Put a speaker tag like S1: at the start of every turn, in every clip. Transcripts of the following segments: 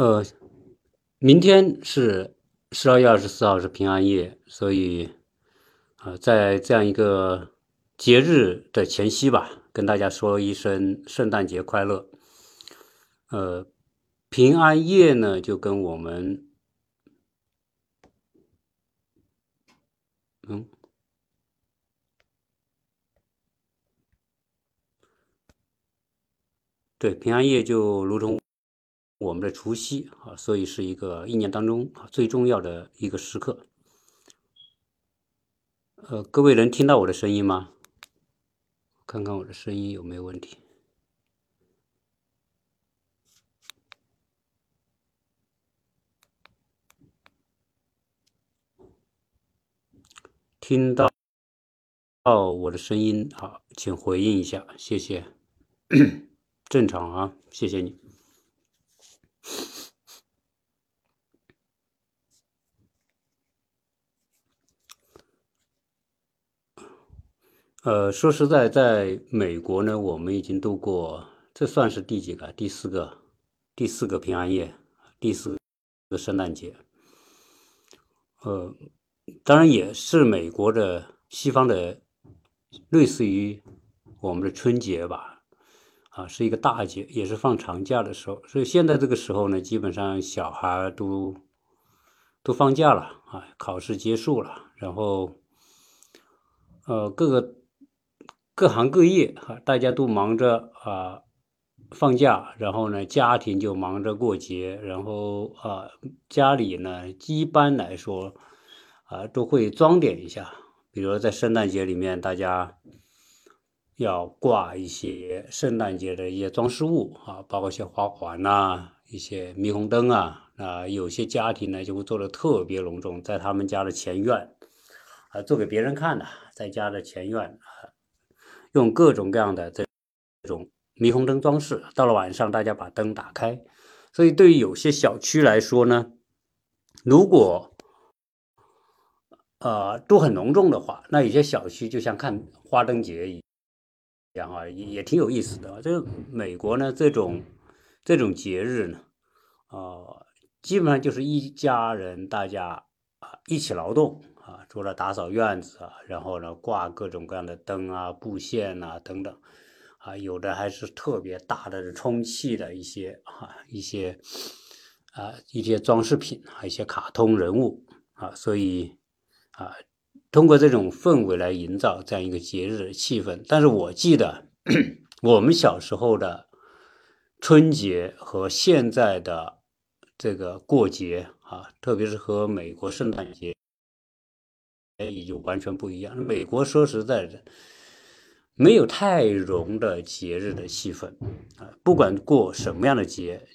S1: 呃，明天是十二月二十四号是平安夜，所以啊、在这样一个节日的前夕吧，跟大家说一声圣诞节快乐。呃，平安夜呢，就跟我们，嗯，对，平安夜就如同我们的除夕啊，所以是一个一年当中啊最重要的一个时刻。呃，各位能听到我的声音吗？看看我的声音有没有问题。听到到我的声音，好，请回应一下，谢谢。正常啊，谢谢你。呃，说实在，在美国呢，我们已经度过，这算是第几个？第四个，第四个平安夜，第四个圣诞节。呃，当然也是美国的西方的，类似于我们的春节吧，啊，是一个大节，也是放长假的时候。所以现在这个时候呢，基本上小孩都都放假了啊，考试结束了，然后呃，各个各行各业哈，大家都忙着啊放假，然后呢，家庭就忙着过节，然后啊，家里呢，一般来说啊都会装点一下，比如在圣诞节里面，大家要挂一些圣诞节的一些装饰物啊，包括一些花环呐、一些霓虹灯啊，啊，有些家庭呢就会做的特别隆重，在他们家的前院啊做给别人看的，在家的前院啊。用各种各样的这种霓虹灯装饰，到了晚上大家把灯打开，所以对于有些小区来说呢，如果呃都很隆重的话，那有些小区就像看花灯节一样啊，也也挺有意思的。这美国呢，这种这种节日呢，呃，基本上就是一家人大家啊一起劳动。啊，除了打扫院子啊，然后呢挂各种各样的灯啊、布线呐、等等，啊，有的还是特别大的充气的一些啊一些啊一些装饰品啊一些卡通人物啊，所以啊通过这种氛围来营造这样一个节日的气氛。但是我记得 我们小时候的春节和现在的这个过节啊，特别是和美国圣诞节。也就完全不一样。美国说实在的，没有太浓的节日的气氛啊。不管过什么样的节，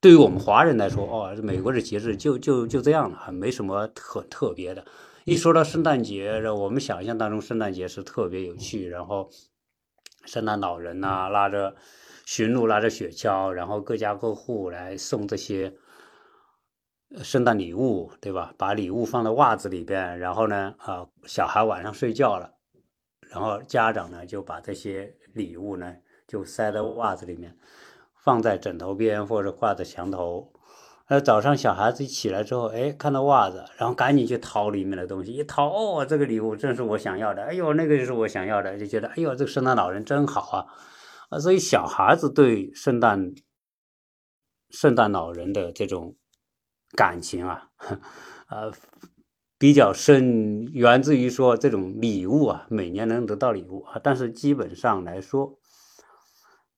S1: 对于我们华人来说，哦，美国的节日就就就这样了，没什么特特别的。一说到圣诞节，我们想象当中圣诞节是特别有趣，然后圣诞老人呐、拉着驯鹿拉着雪橇，然后各家各户来送这些。圣诞礼物，对吧？把礼物放到袜子里边，然后呢，啊，小孩晚上睡觉了，然后家长呢就把这些礼物呢就塞到袜子里面，放在枕头边或者挂在墙头。呃，早上小孩子一起来之后，哎，看到袜子，然后赶紧去掏里面的东西，一掏，哦，这个礼物正是我想要的，哎呦，那个就是我想要的，就觉得，哎呦，这个圣诞老人真好啊！啊，所以小孩子对圣诞圣诞老人的这种。感情啊，呃，比较深，源自于说这种礼物啊，每年能得到礼物啊，但是基本上来说，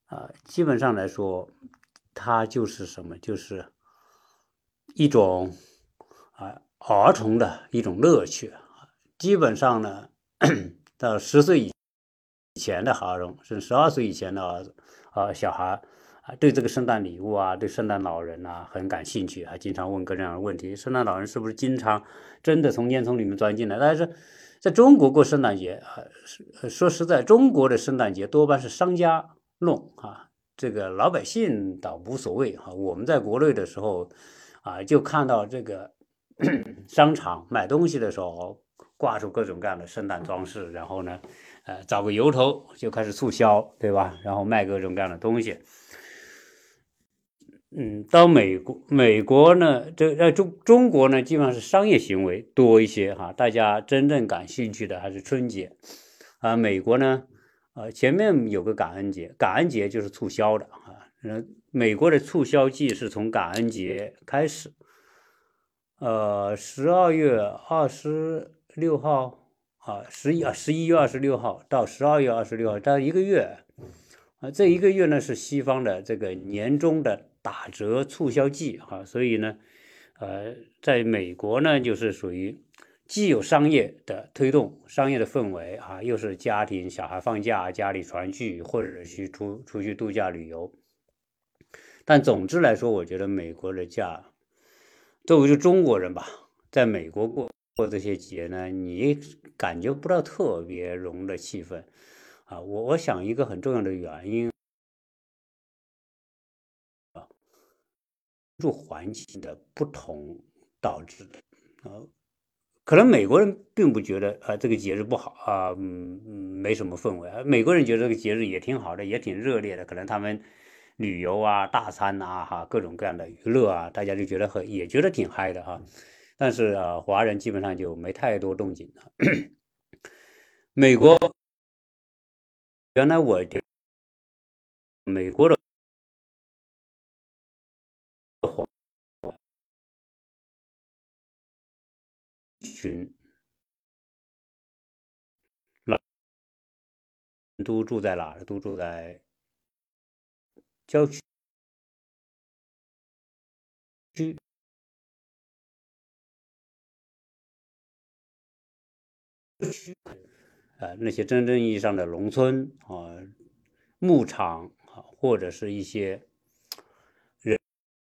S1: 啊，基本上来说，它就是什么，就是一种啊儿童的一种乐趣。基本上呢，到十岁以前的儿童，甚至十二岁以前的儿子啊小孩。啊，对这个圣诞礼物啊，对圣诞老人呐，很感兴趣还，经常问各种各样的问题。圣诞老人是不是经常真的从烟囱里面钻进来？但是在中国过圣诞节啊，说实在，中国的圣诞节多半是商家弄啊，这个老百姓倒无所谓哈。我们在国内的时候啊，就看到这个 商场买东西的时候，挂出各种各样的圣诞装饰，然后呢，呃，找个由头就开始促销，对吧？然后卖各种各样的东西。嗯，到美国，美国呢，这呃中中国呢，基本上是商业行为多一些哈。大家真正感兴趣的还是春节啊。美国呢，呃，前面有个感恩节，感恩节就是促销的啊。嗯，美国的促销季是从感恩节开始，呃，十二月二十六号啊，十一啊，十一月二十六号到十二月二十六号，到一个月啊，这一个月呢是西方的这个年终的。打折促销季哈，所以呢，呃，在美国呢，就是属于既有商业的推动，商业的氛围啊，又是家庭小孩放假，家里团聚，或者去出出去度假旅游。但总之来说，我觉得美国的假，作为是中国人吧，在美国过过这些节呢，你感觉不到特别融的气氛啊。我我想一个很重要的原因。啊住环境的不同导致的啊，可能美国人并不觉得啊这个节日不好啊，嗯，没什么氛围啊。美国人觉得这个节日也挺好的，也挺热烈的。可能他们旅游啊、大餐啊、哈各种各样的娱乐啊，大家就觉得很也觉得挺嗨的哈。但是啊，华人基本上就没太多动静了。美国原来我美国的。群，都住在哪儿？都住在郊区区啊，那些真正意义上的农村啊，牧场啊，或者是一些人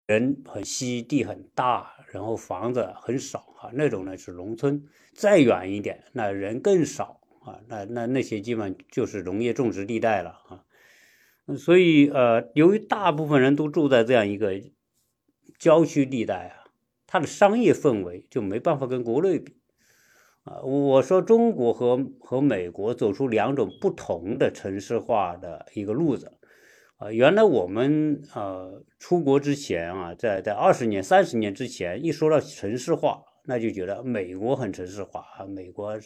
S1: 人很稀，地很大，然后房子很少。啊，那种呢是农村，再远一点，那人更少啊，那那那些基本就是农业种植地带了啊。所以呃，由于大部分人都住在这样一个郊区地带啊，它的商业氛围就没办法跟国内比啊。我说中国和和美国走出两种不同的城市化的一个路子啊。原来我们呃出国之前啊，在在二十年、三十年之前，一说到城市化。那就觉得美国很城市化啊，美国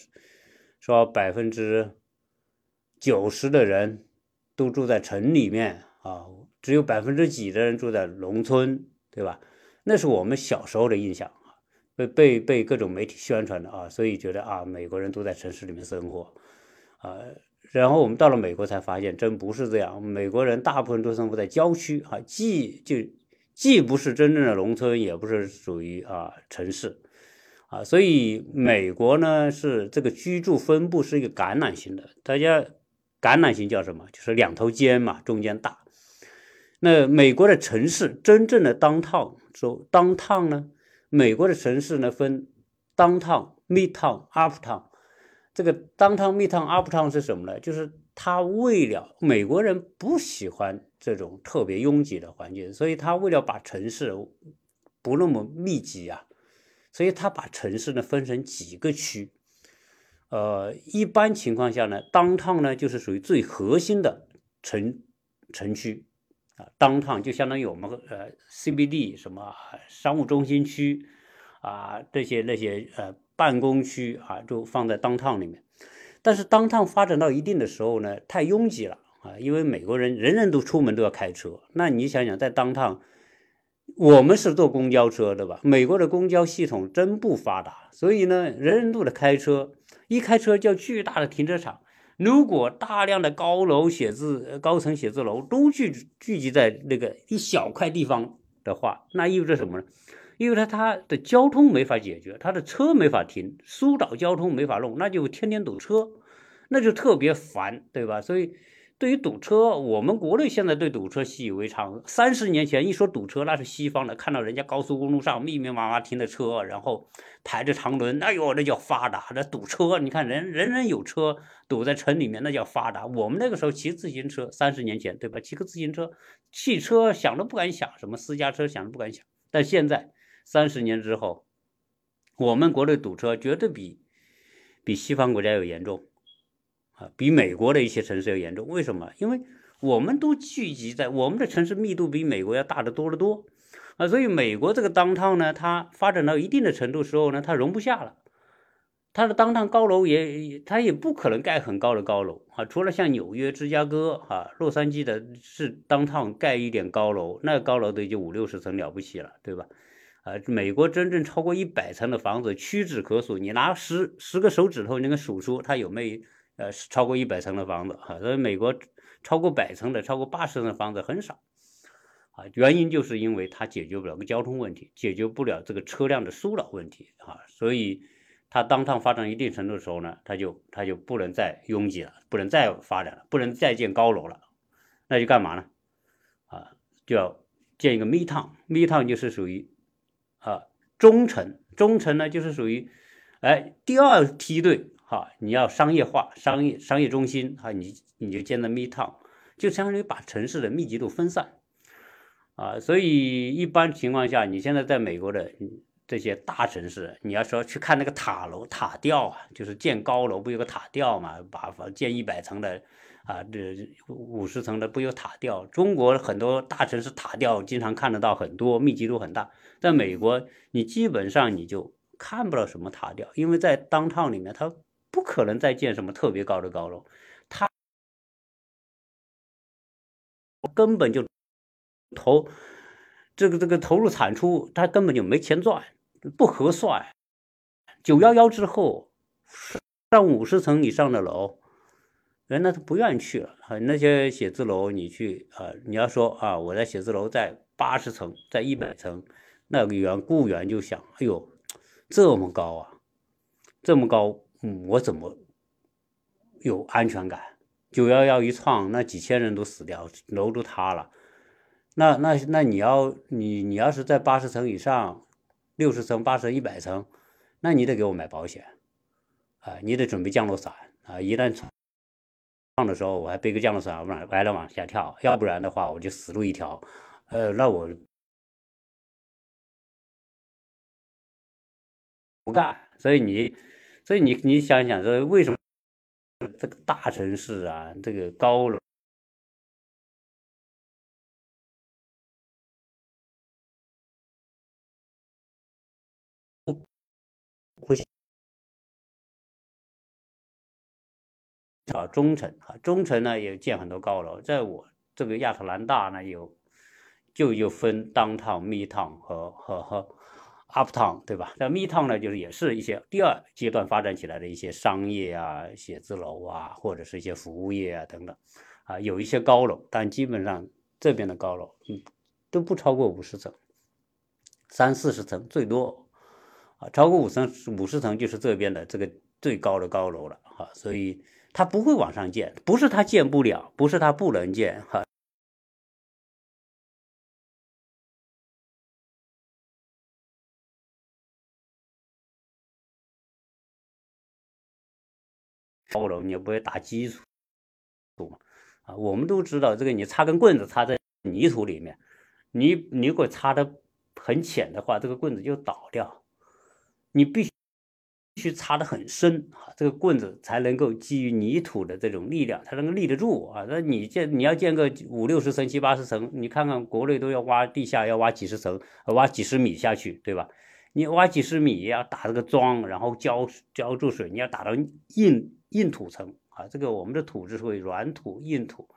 S1: 说百分之九十的人都住在城里面啊，只有百分之几的人住在农村，对吧？那是我们小时候的印象啊，被被被各种媒体宣传的啊，所以觉得啊，美国人都在城市里面生活啊。然后我们到了美国才发现，真不是这样，美国人大部分都生活在郊区啊，既就既不是真正的农村，也不是属于啊城市。啊，所以美国呢是这个居住分布是一个橄榄型的，大家橄榄型叫什么？就是两头尖嘛，中间大。那美国的城市真正的 downtown 说 downtown 呢？美国的城市呢分 downtown、midtown、uptown。这个 downtown、midtown、uptown 是什么呢？就是他为了美国人不喜欢这种特别拥挤的环境，所以他为了把城市不那么密集啊。所以他把城市呢分成几个区，呃，一般情况下呢，当趟呢就是属于最核心的城城区啊，当趟就相当于我们呃 CBD 什么商务中心区啊，这些那些呃办公区啊，就放在当趟里面。但是当趟发展到一定的时候呢，太拥挤了啊，因为美国人人人都出门都要开车，那你想想在当趟。我们是坐公交车的吧？美国的公交系统真不发达，所以呢，人人都得开车。一开车叫巨大的停车场。如果大量的高楼写字、高层写字楼都聚聚集在那个一小块地方的话，那意味着什么呢？意味着它的交通没法解决，它的车没法停，疏导交通没法弄，那就天天堵车，那就特别烦，对吧？所以。对于堵车，我们国内现在对堵车习以为常。三十年前一说堵车，那是西方的，看到人家高速公路上密密麻麻停的车，然后排着长轮，哎呦，那叫发达。那堵车，你看人人人有车，堵在城里面，那叫发达。我们那个时候骑自行车，三十年前，对吧？骑个自行车，汽车想都不敢想，什么私家车想都不敢想。但现在三十年之后，我们国内堵车绝对比比西方国家要严重。啊比美国的一些城市要严重，为什么？因为我们都聚集在我们的城市密度比美国要大得多得多，啊，所以美国这个当趟呢，它发展到一定的程度时候呢，它容不下了。它的当趟高楼也，它也不可能盖很高的高楼啊。除了像纽约、芝加哥、哈、洛杉矶的，是当趟盖一点高楼，那高楼都已经五六十层了不起了，对吧？啊，美国真正超过一百层的房子屈指可数，你拿十十个手指头你能够数出它有没有呃超过一百层的房子哈。所以美国超过百层的、超过八十层的房子很少啊。原因就是因为它解决不了个交通问题，解决不了这个车辆的疏导问题啊，所以。它当趟发展一定程度的时候呢，它就它就不能再拥挤了，不能再发展了，不能再建高楼了，那就干嘛呢？啊，就要建一个密趟，密趟就是属于啊中层，中层呢就是属于哎第二梯队哈，你要商业化，商业商业中心哈，你你就建在密趟，就相当于把城市的密集度分散啊，所以一般情况下，你现在在美国的。这些大城市，你要说去看那个塔楼、塔吊啊，就是建高楼不有个塔吊嘛？把房建一百层的啊，这五十层的不有塔吊？中国很多大城市塔吊经常看得到很多，密集度很大。在美国，你基本上你就看不到什么塔吊，因为在当趟里面，它不可能再建什么特别高的高楼，它根本就投这个这个投入产出，它根本就没钱赚。不合算。九幺幺之后，上五十层以上的楼，人那都不愿意去了。那些写字楼，你去啊，你要说啊，我在写字楼在八十层，在一百层，那个员雇员就想，哎呦，这么高啊，这么高，嗯，我怎么有安全感？九幺幺一创，那几千人都死掉，楼都塌了。那那那你要你你要是在八十层以上。六十层、八十、一百层，那你得给我买保险啊！你得准备降落伞啊！一旦上的时候，我还背个降落伞往歪了往下跳，要不然的话我就死路一条。呃，那我不干。所以你，所以你，你想想，这为什么这个大城市啊，这个高楼？不行，啊，中层啊，中层呢也建很多高楼，在我这个亚特兰大呢有，就有分 downtown、midtown 和和和 uptown，对吧？那 midtown 呢就是也是一些第二阶段发展起来的一些商业啊、写字楼啊，或者是一些服务业啊等等，啊，有一些高楼，但基本上这边的高楼嗯都不超过五十层，三四十层最多。啊，超过五层、五十层就是这边的这个最高的高楼了哈，所以它不会往上建，不是它建不了，不是它不能建哈。高楼你也不会打基础嘛，啊，我们都知道这个，你插根棍子插在泥土里面，你你如果插的很浅的话，这个棍子就倒掉。你必须必须插的很深啊，这个棍子才能够基于泥土的这种力量，它能够立得住啊。那你建你要建个五六十层、七八十层，你看看国内都要挖地下要挖几十层，挖几十米下去，对吧？你挖几十米要打这个桩，然后浇浇注水，你要打到硬硬土层啊。这个我们的土质属于软土、硬土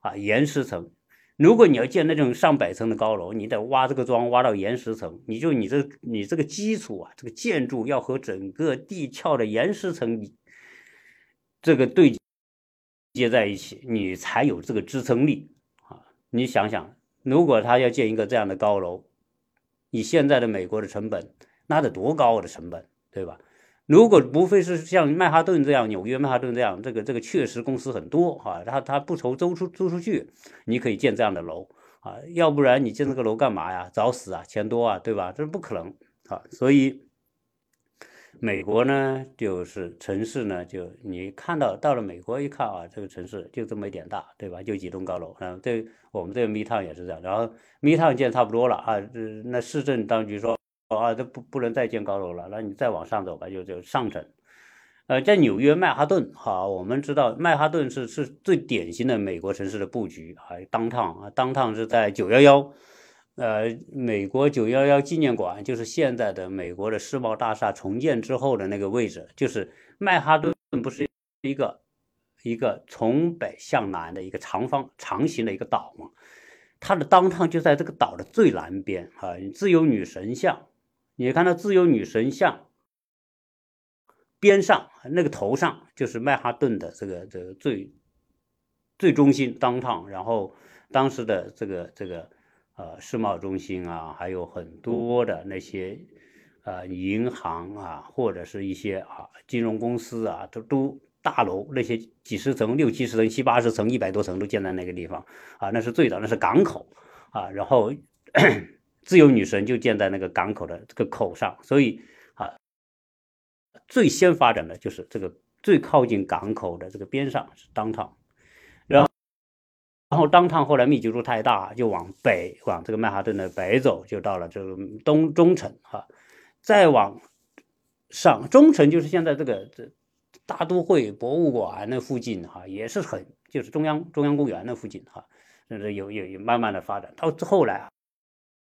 S1: 啊、岩石层。如果你要建那种上百层的高楼，你得挖这个桩，挖到岩石层，你就你这你这个基础啊，这个建筑要和整个地壳的岩石层这个对接在一起，你才有这个支撑力啊！你想想，如果他要建一个这样的高楼，你现在的美国的成本，那得多高的成本，对吧？如果不非是像曼哈顿这样，纽约曼哈顿这样，这个这个确实公司很多哈，他他不愁租出租出去，你可以建这样的楼啊，要不然你建这个楼干嘛呀？找死啊，钱多啊，对吧？这是不可能啊，所以美国呢，就是城市呢，就你看到到了美国一看啊，这个城市就这么一点大，对吧？就几栋高楼然后，这我们这个密探也是这样，然后密探建差不多了啊，这那市政当局说。啊，这不不能再建高楼了，那你再往上走吧，就就上层。呃，在纽约曼哈顿，哈，我们知道曼哈顿是是最典型的美国城市的布局啊，当趟啊，当趟是在九幺幺呃，美国九幺幺纪念馆就是现在的美国的世贸大厦重建之后的那个位置，就是曼哈顿不是一个一个从北向南的一个长方长形的一个岛吗？它的当趟就在这个岛的最南边啊，自由女神像，你看到自由女神像边上那个头上就是曼哈顿的这个这个最最中心当趟，然后当时的这个这个呃世贸中心啊，还有很多的那些呃银行啊，或者是一些啊金融公司啊，都都。大楼那些几十层、六七十层、七八十层、一百多层都建在那个地方啊，那是最早那是港口啊，然后自由女神就建在那个港口的这个口上，所以啊，最先发展的就是这个最靠近港口的这个边上是当趟，然后然后当趟后来密集度太大，就往北往这个曼哈顿的北走，就到了这个东中城哈，再往上中城就是现在这个这。大都会博物馆那附近哈也是很，就是中央中央公园那附近哈，甚至有有有慢慢的发展到后来，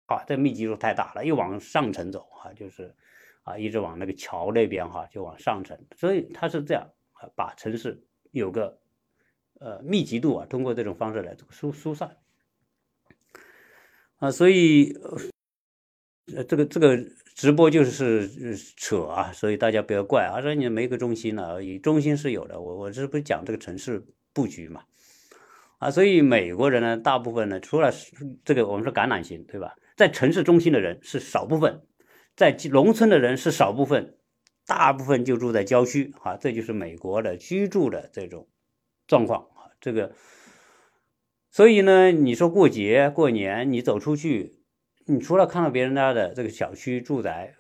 S1: 啊，这密集度太大了，又往上层走哈，就是啊一直往那个桥那边哈就往上层，所以它是这样啊，把城市有个呃密集度啊，通过这种方式来疏疏散啊，所以呃这个这个。直播就是扯啊，所以大家不要怪啊，说你没个中心呢，中心是有的。我我这不是讲这个城市布局嘛，啊，所以美国人呢，大部分呢，除了这个我们说橄榄型，对吧？在城市中心的人是少部分，在农村的人是少部分，大部分就住在郊区啊，这就是美国的居住的这种状况啊。这个，所以呢，你说过节过年，你走出去。你除了看到别人家的这个小区住宅，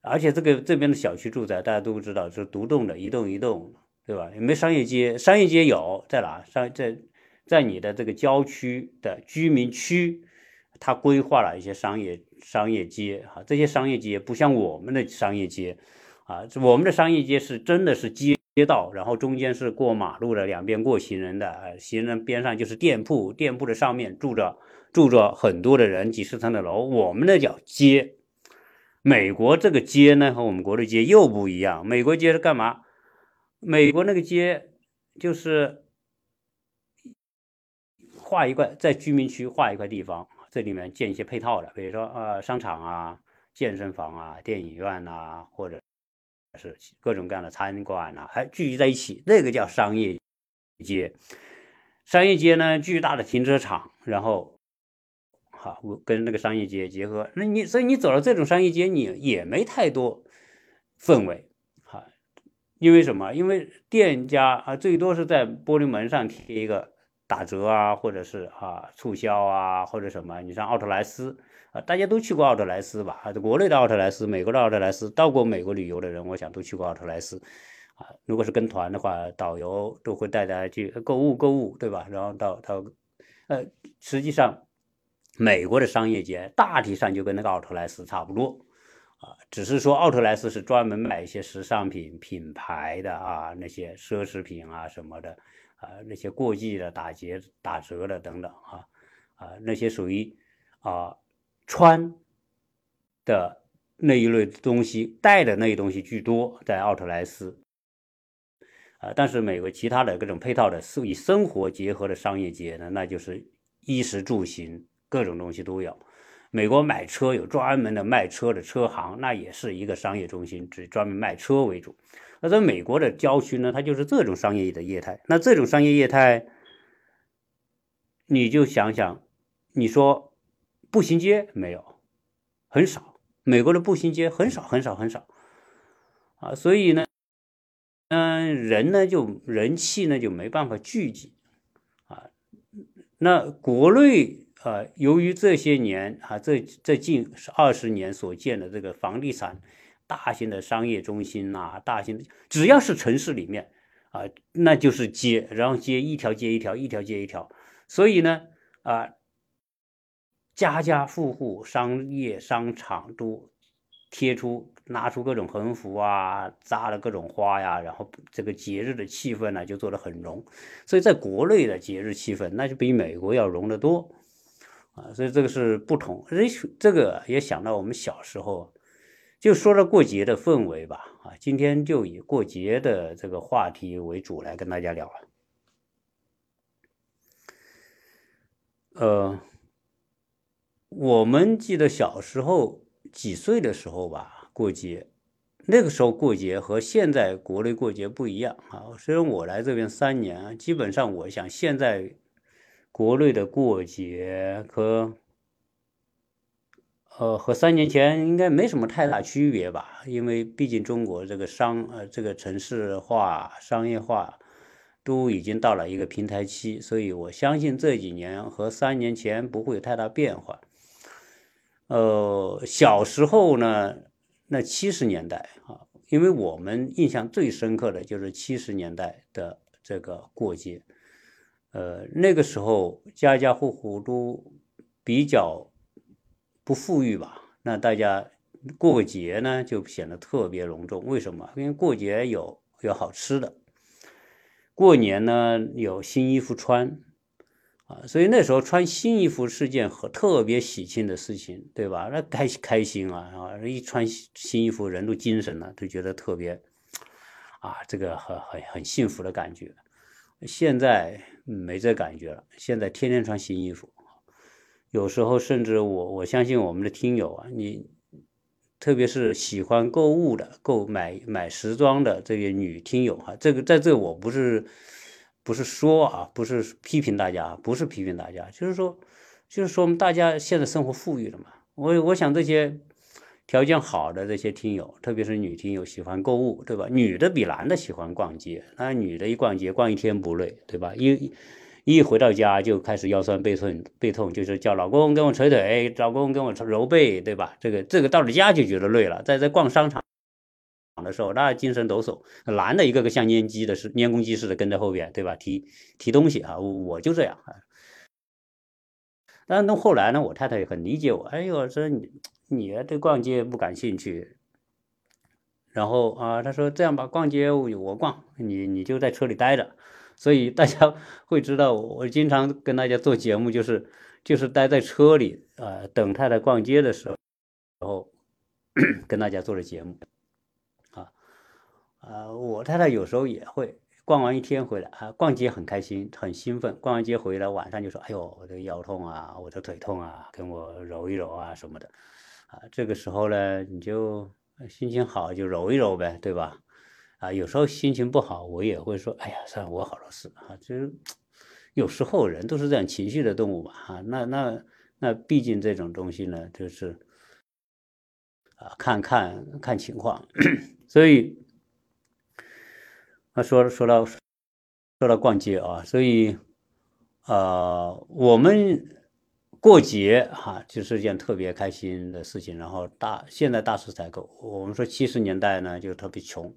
S1: 而且这个这边的小区住宅大家都知道是独栋的，一栋一栋，对吧？有没有商业街？商业街有在哪？商在在你的这个郊区的居民区，它规划了一些商业商业街啊。这些商业街不像我们的商业街啊，我们的商业街是真的是街街道，然后中间是过马路的，两边过行人的，行人边上就是店铺，店铺的上面住着。住着很多的人，几十层的楼，我们那叫街。美国这个街呢，和我们国的街又不一样。美国街是干嘛？美国那个街就是画一块，在居民区画一块地方，这里面建一些配套的，比如说呃商场啊、健身房啊、电影院呐，或者是各种各样的餐馆呐，还聚集在一起，那个叫商业街。商业街呢，巨大的停车场，然后。好，跟那个商业街结合，那你所以你走了这种商业街，你也没太多氛围，哈，因为什么？因为店家啊，最多是在玻璃门上贴一个打折啊，或者是啊促销啊，或者什么。你像奥特莱斯啊，大家都去过奥特莱斯吧？啊，国内的奥特莱斯，美国的奥特莱斯，到过美国旅游的人，我想都去过奥特莱斯啊。如果是跟团的话，导游都会带大家去购物购物，对吧？然后到到呃，实际上。美国的商业街大体上就跟那个奥特莱斯差不多，啊，只是说奥特莱斯是专门卖一些时尚品品牌的啊，那些奢侈品啊什么的，啊，那些过季的打折打折的等等啊，啊，那些属于啊穿的那一类东西，带的那一东西居多在奥特莱斯，啊，但是美国其他的各种配套的以生活结合的商业街呢，那就是衣食住行。各种东西都有。美国买车有专门的卖车的车行，那也是一个商业中心，只专门卖车为主。那在美国的郊区呢，它就是这种商业的业态。那这种商业业态，你就想想，你说步行街没有，很少。美国的步行街很少很少很少啊，所以呢，嗯，人呢就人气呢就没办法聚集啊。那国内。呃，由于这些年啊，这这近二十年所建的这个房地产，大型的商业中心呐，大型的只要是城市里面啊，那就是街，然后街一条接一条，一条接一条，所以呢，啊，家家户户商业商场都贴出拿出各种横幅啊，扎了各种花呀，然后这个节日的气氛呢就做得很浓，所以在国内的节日气氛那就比美国要浓得多。啊，所以这个是不同。哎，这个也想到我们小时候，就说了过节的氛围吧。啊，今天就以过节的这个话题为主来跟大家聊。呃，我们记得小时候几岁的时候吧，过节，那个时候过节和现在国内过节不一样啊。虽然我来这边三年，基本上我想现在。国内的过节和呃和三年前应该没什么太大区别吧，因为毕竟中国这个商呃这个城市化、商业化都已经到了一个平台期，所以我相信这几年和三年前不会有太大变化。呃，小时候呢，那七十年代啊，因为我们印象最深刻的就是七十年代的这个过节。呃，那个时候家家户户都比较不富裕吧？那大家过个节呢，就显得特别隆重。为什么？因为过节有有好吃的，过年呢有新衣服穿所以那时候穿新衣服是件很特别喜庆的事情，对吧？那开开心啊啊！一穿新衣服，人都精神了，都觉得特别啊，这个很很很幸福的感觉。现在没这感觉了，现在天天穿新衣服，有时候甚至我我相信我们的听友啊，你特别是喜欢购物的、购买买时装的这些女听友哈，这个在这我不是不是说啊，不是批评大家，不是批评大家，就是说就是说我们大家现在生活富裕了嘛，我我想这些。条件好的这些听友，特别是女听友，喜欢购物，对吧？女的比男的喜欢逛街，那女的一逛街逛一天不累，对吧？一一回到家就开始腰酸背痛，背痛就是叫老公跟我捶腿，老公跟我揉背，对吧？这个这个到了家就觉得累了，在在逛商场的时候，那精神抖擞，男的一个个像拈鸡的是拈公鸡似的跟在后边，对吧？提提东西啊，我就这样啊。但那后来呢，我太太也很理解我，哎呦，说你。你对逛街不感兴趣，然后啊，他说这样吧，逛街我我逛，你你就在车里待着，所以大家 会知道，我经常跟大家做节目，就是就是待在车里啊，等太太逛街的时候，然 后跟大家做的节目，啊，我太太有时候也会逛完一天回来啊，逛街很开心，很兴奋，逛完街回来晚上就说，哎呦，我的腰痛啊，我的腿痛啊，跟我揉一揉啊什么的。啊，这个时候呢，你就心情好就揉一揉呗，对吧？啊，有时候心情不好，我也会说，哎呀，算了，我好多事啊。就是有时候人都是这样情绪的动物嘛，啊，那那那毕竟这种东西呢，就是啊，看看看情况。所以，他说说到说到逛街啊，所以啊，我们。过节哈，就是一件特别开心的事情。然后大现在大肆采购。我们说七十年代呢就特别穷，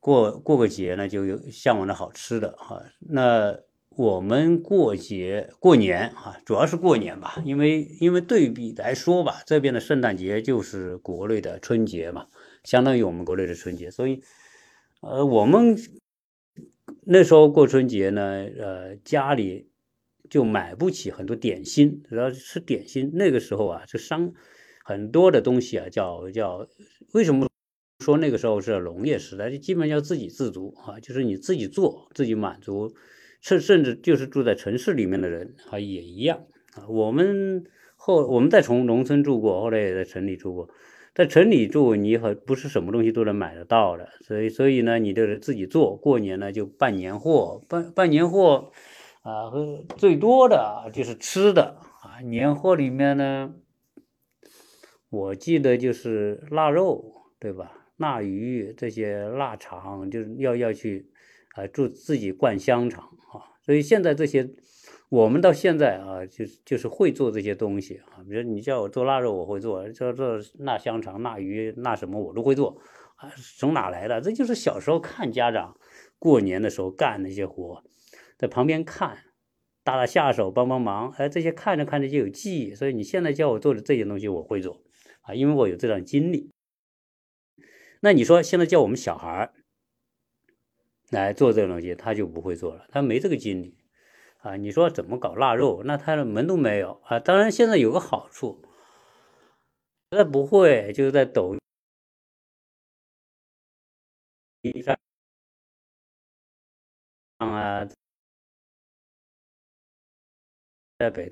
S1: 过过个节呢就有向往的好吃的哈。那我们过节过年哈，主要是过年吧，因为因为对比来说吧，这边的圣诞节就是国内的春节嘛，相当于我们国内的春节。所以，呃，我们那时候过春节呢，呃，家里。就买不起很多点心，主要吃点心。那个时候啊，这商很多的东西啊，叫叫为什么说那个时候是农业时代？就基本上要自给自足啊，就是你自己做，自己满足。甚甚至就是住在城市里面的人啊，也一样啊。我们后我们在从农村住过，后来也在城里住过。在城里住，你很不是什么东西都能买得到的，所以所以呢，你就是自己做。过年呢，就办年货，办办年货。啊，和最多的就是吃的啊，年货里面呢，我记得就是腊肉，对吧？腊鱼这些腊肠，就是要要去啊，做自己灌香肠啊。所以现在这些，我们到现在啊，就是就是会做这些东西啊。比如你叫我做腊肉，我会做；叫做腊香肠、腊鱼、腊什么，我都会做啊。从哪来的？这就是小时候看家长过年的时候干那些活。在旁边看，打打下手，帮帮忙，哎，这些看着看着就有记忆，所以你现在叫我做的这些东西，我会做啊，因为我有这段经历。那你说现在叫我们小孩来做这个东西，他就不会做了，他没这个经历啊，你说怎么搞腊肉？那他的门都没有啊。当然现在有个好处，那不会就是在抖音上啊，在北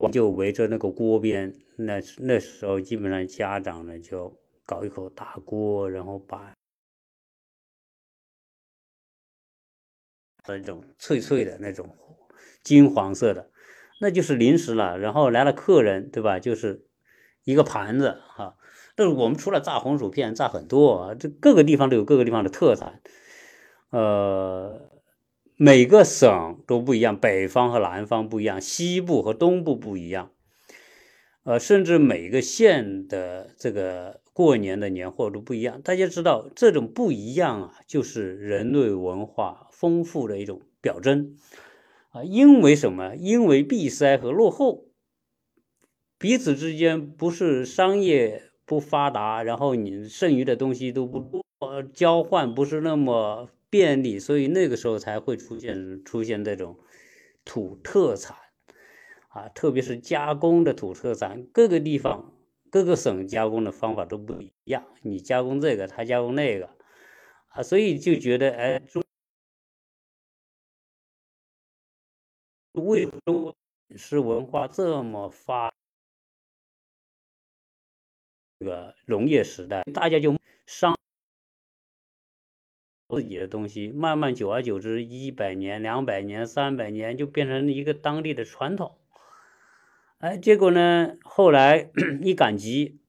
S1: 我就围着那个锅边，那那时候基本上家长呢就搞一口大锅，然后把那种脆脆的那种金黄色的，那就是零食了。然后来了客人，对吧？就是一个盘子哈。但是我们除了炸红薯片，炸很多，这各个地方都有各个地方的特产，呃。每个省都不一样，北方和南方不一样，西部和东部不一样，呃，甚至每个县的这个过年的年货都不一样。大家知道，这种不一样啊，就是人类文化丰富的一种表征啊。因为什么？因为闭塞和落后，彼此之间不是商业不发达，然后你剩余的东西都不多，交换不是那么。便利，所以那个时候才会出现出现这种土特产啊，特别是加工的土特产，各个地方各个省加工的方法都不一样，你加工这个，他加工那个啊，所以就觉得哎，中为什么中国饮食文化这么发？这个农业时代，大家就商。自己的东西，慢慢久而久之，一百年、两百年、三百年，就变成一个当地的传统。哎，结果呢，后来 一赶集，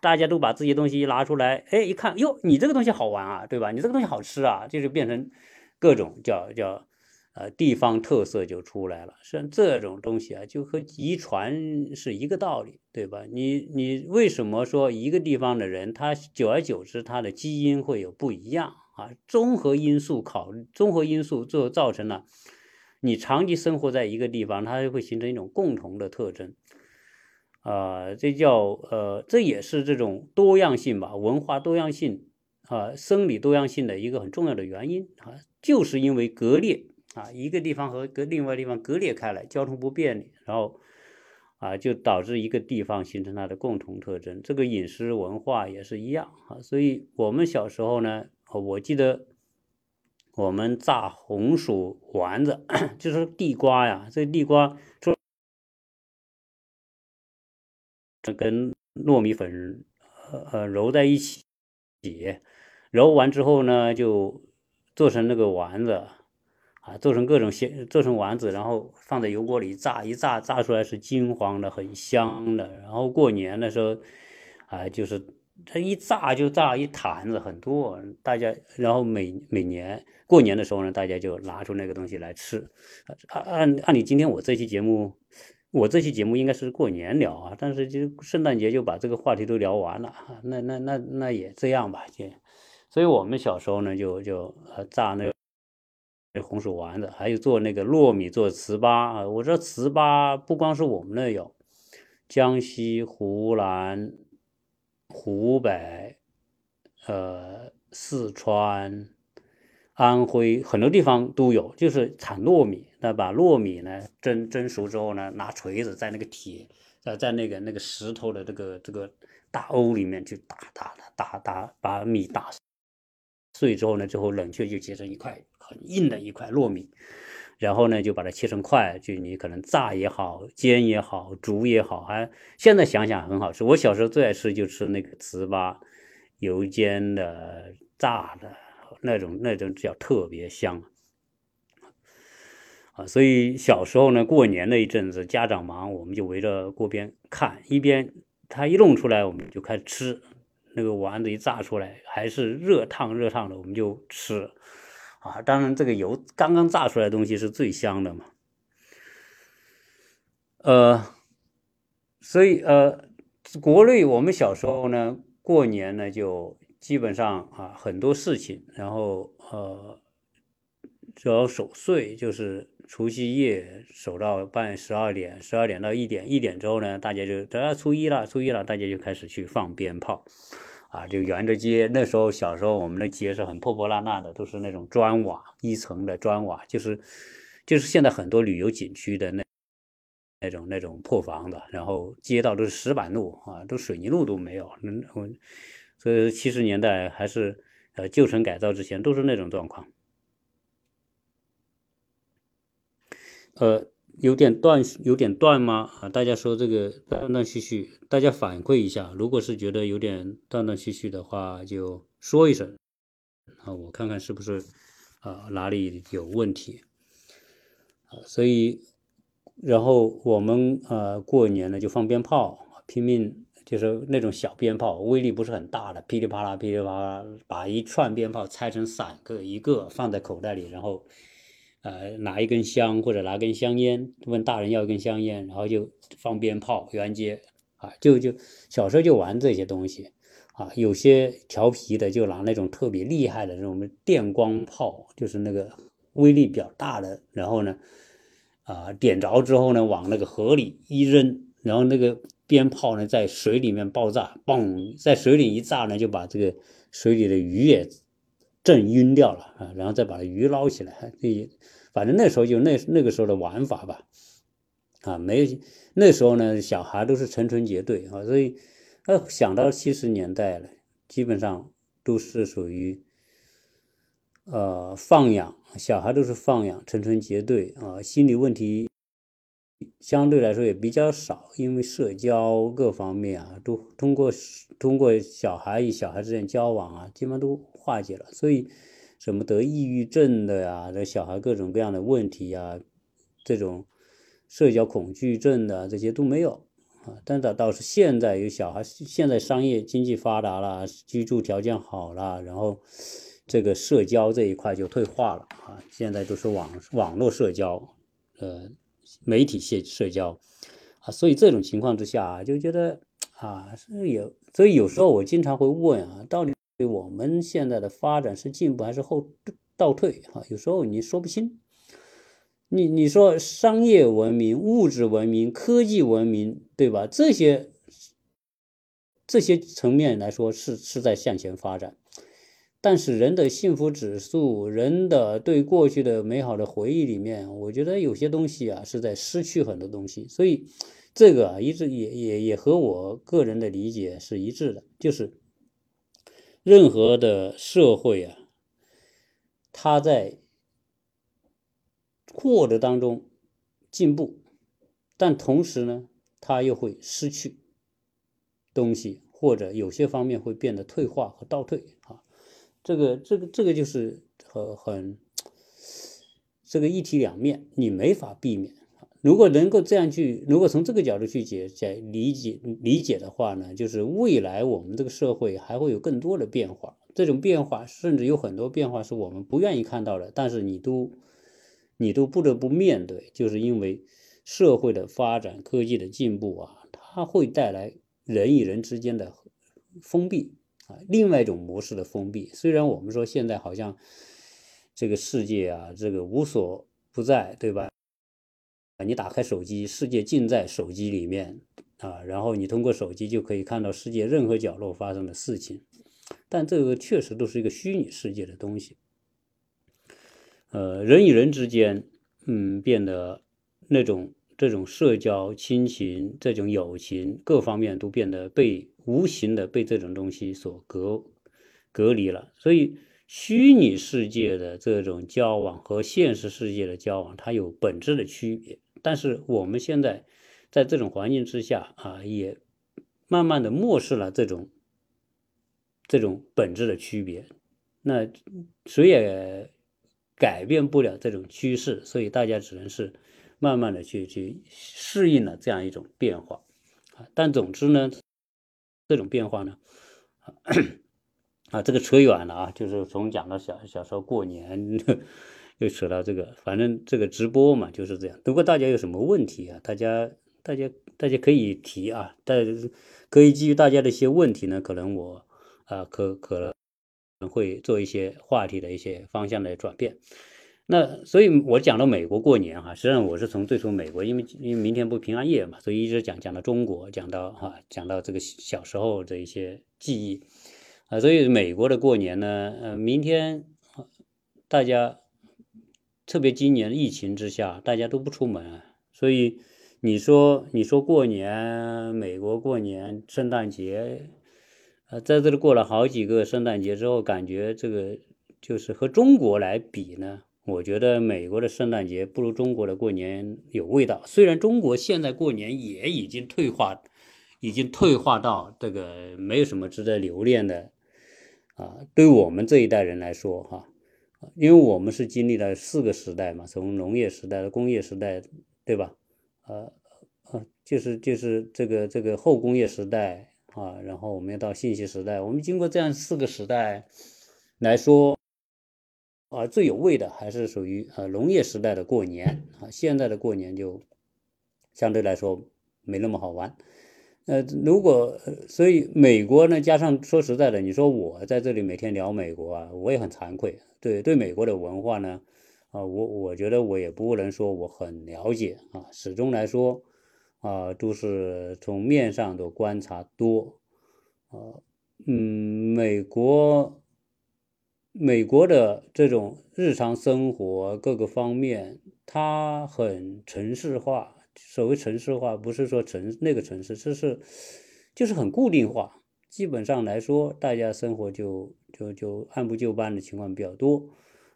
S1: 大家都把自己东西拿出来，哎，一看，哟，你这个东西好玩啊，对吧？你这个东西好吃啊，这就变成各种叫叫呃地方特色就出来了。像这种东西啊，就和遗传是一个道理，对吧？你你为什么说一个地方的人，他久而久之，他的基因会有不一样？啊，综合因素考，综合因素就造成了你长期生活在一个地方，它就会形成一种共同的特征。啊，这叫呃，这也是这种多样性吧，文化多样性啊，生理多样性的一个很重要的原因啊，就是因为割裂啊，一个地方和隔另外地方割裂开来，交通不便利，然后啊，就导致一个地方形成它的共同特征。这个饮食文化也是一样啊，所以我们小时候呢。我记得我们炸红薯丸子，就是地瓜呀，这地瓜做跟糯米粉呃呃揉在一起，揉完之后呢，就做成那个丸子啊，做成各种馅，做成丸子，然后放在油锅里炸，一炸炸出来是金黄的，很香的。然后过年的时候啊，就是。它一炸就炸一坛子，很多大家，然后每每年过年的时候呢，大家就拿出那个东西来吃。按按按理今天我这期节目，我这期节目应该是过年聊啊，但是就圣诞节就把这个话题都聊完了，那那那那也这样吧，就，所以我们小时候呢，就就炸那个红薯丸子，还有做那个糯米做糍粑啊。我说糍粑不光是我们那有，江西、湖南。湖北、呃，四川、安徽很多地方都有，就是产糯米，那把糯米呢蒸蒸熟之后呢，拿锤子在那个铁，在在那个那个石头的这个这个大瓯里面去打打打打打，把米打碎之后呢，最后冷却就结成一块很硬的一块糯米。然后呢，就把它切成块，就你可能炸也好，煎也好，煮也好，还现在想想很好吃。我小时候最爱吃就吃那个糍粑，油煎的、炸的那种，那种叫特别香啊。所以小时候呢，过年那一阵子，家长忙，我们就围着锅边看，一边他一弄出来，我们就开始吃。那个丸子一炸出来，还是热烫热烫的，我们就吃。啊，当然这个油刚刚炸出来的东西是最香的嘛。呃，所以呃，国内我们小时候呢，过年呢就基本上啊很多事情，然后呃，主要守岁，就是除夕夜守到半夜十二点，十二点到一点，一点之后呢，大家就等到初一了，初一了，大家就开始去放鞭炮，啊，就沿着街，那时候小时候我们的街是很破破烂烂的，都是那种砖瓦一层的砖瓦，就是就是现在很多旅游景区的那。那种那种破房子，然后街道都是石板路啊，都水泥路都没有。那我所以七十年代还是呃旧城改造之前都是那种状况。呃，有点断，有点断吗？啊，大家说这个断断续续，大家反馈一下。如果是觉得有点断断续续的话，就说一声啊，我看看是不是啊哪里有问题啊，所以。然后我们呃过年呢就放鞭炮，拼命就是那种小鞭炮，威力不是很大的，噼里啪啦噼里啪啦，把一串鞭炮拆成散个一个放在口袋里，然后呃拿一根香或者拿根香烟，问大人要一根香烟，然后就放鞭炮沿街啊，就就小时候就玩这些东西啊，有些调皮的就拿那种特别厉害的那种电光炮，就是那个威力比较大的，然后呢。啊，点着之后呢，往那个河里一扔，然后那个鞭炮呢在水里面爆炸，嘣，在水里一炸呢，就把这个水里的鱼也震晕掉了啊，然后再把鱼捞起来。这反正那时候就那那个时候的玩法吧，啊，没那时候呢，小孩都是成群结队啊，所以呃，想到七十年代了，基本上都是属于。呃，放养小孩都是放养，成群结队啊，心理问题相对来说也比较少，因为社交各方面啊，都通过通过小孩与小孩之间交往啊，基本上都化解了，所以什么得抑郁症的呀，这小孩各种各样的问题呀，这种社交恐惧症的这些都没有啊。但倒倒是现在有小孩，现在商业经济发达了，居住条件好了，然后。这个社交这一块就退化了啊，现在都是网网络社交，呃，媒体社社交啊，所以这种情况之下就觉得啊是有，所以有时候我经常会问啊，到底对我们现在的发展是进步还是后倒退啊？有时候你说不清。你你说商业文明、物质文明、科技文明，对吧？这些这些层面来说是是在向前发展。但是人的幸福指数，人的对过去的美好的回忆里面，我觉得有些东西啊是在失去很多东西。所以这个啊一直也也也和我个人的理解是一致的，就是任何的社会啊，它在获得当中进步，但同时呢，它又会失去东西，或者有些方面会变得退化和倒退啊。这个这个这个就是很很这个一体两面，你没法避免。如果能够这样去，如果从这个角度去解解理解理解的话呢，就是未来我们这个社会还会有更多的变化。这种变化甚至有很多变化是我们不愿意看到的，但是你都你都不得不面对，就是因为社会的发展、科技的进步啊，它会带来人与人之间的封闭啊。另外一种模式的封闭，虽然我们说现在好像这个世界啊，这个无所不在，对吧？你打开手机，世界尽在手机里面啊，然后你通过手机就可以看到世界任何角落发生的事情，但这个确实都是一个虚拟世界的东西。呃，人与人之间，嗯，变得那种这种社交、亲情、这种友情各方面都变得被。无形的被这种东西所隔隔离了，所以虚拟世界的这种交往和现实世界的交往，它有本质的区别。但是我们现在在这种环境之下啊，也慢慢的漠视了这种这种本质的区别。那谁也改变不了这种趋势，所以大家只能是慢慢的去去适应了这样一种变化啊。但总之呢。这种变化呢，啊，这个扯远了啊，就是从讲到小小时候过年，呵又扯到这个，反正这个直播嘛就是这样。如果大家有什么问题啊，大家大家大家可以提啊，大可以基于大家的一些问题呢，可能我啊可可能会做一些话题的一些方向的转变。那所以，我讲到美国过年哈，实际上我是从最初美国，因为因为明天不平安夜嘛，所以一直讲讲到中国，讲到哈，讲到这个小时候的一些记忆。啊，所以美国的过年呢，呃，明天大家特别今年疫情之下，大家都不出门，所以你说你说过年，美国过年，圣诞节，呃，在这里过了好几个圣诞节之后，感觉这个就是和中国来比呢，我觉得美国的圣诞节不如中国的过年有味道。虽然中国现在过年也已经退化，已经退化到这个没有什么值得留恋的。啊，对我们这一代人来说，哈，因为我们是经历了四个时代嘛，从农业时代到工业时代，对吧？呃呃，就是就是这个这个后工业时代啊，然后我们要到信息时代，我们经过这样四个时代来说，啊，最有味的还是属于呃农业时代的过年啊，现在的过年就相对来说没那么好玩。呃，如果所以美国呢，加上说实在的，你说我在这里每天聊美国啊，我也很惭愧。对对，美国的文化呢，啊，我我觉得我也不能说我很了解啊，始终来说啊，都是从面上的观察多。啊，嗯，美国美国的这种日常生活各个方面，它很城市化。所谓城市化，不是说城那个城市，这是就是很固定化。基本上来说，大家生活就就就按部就班的情况比较多。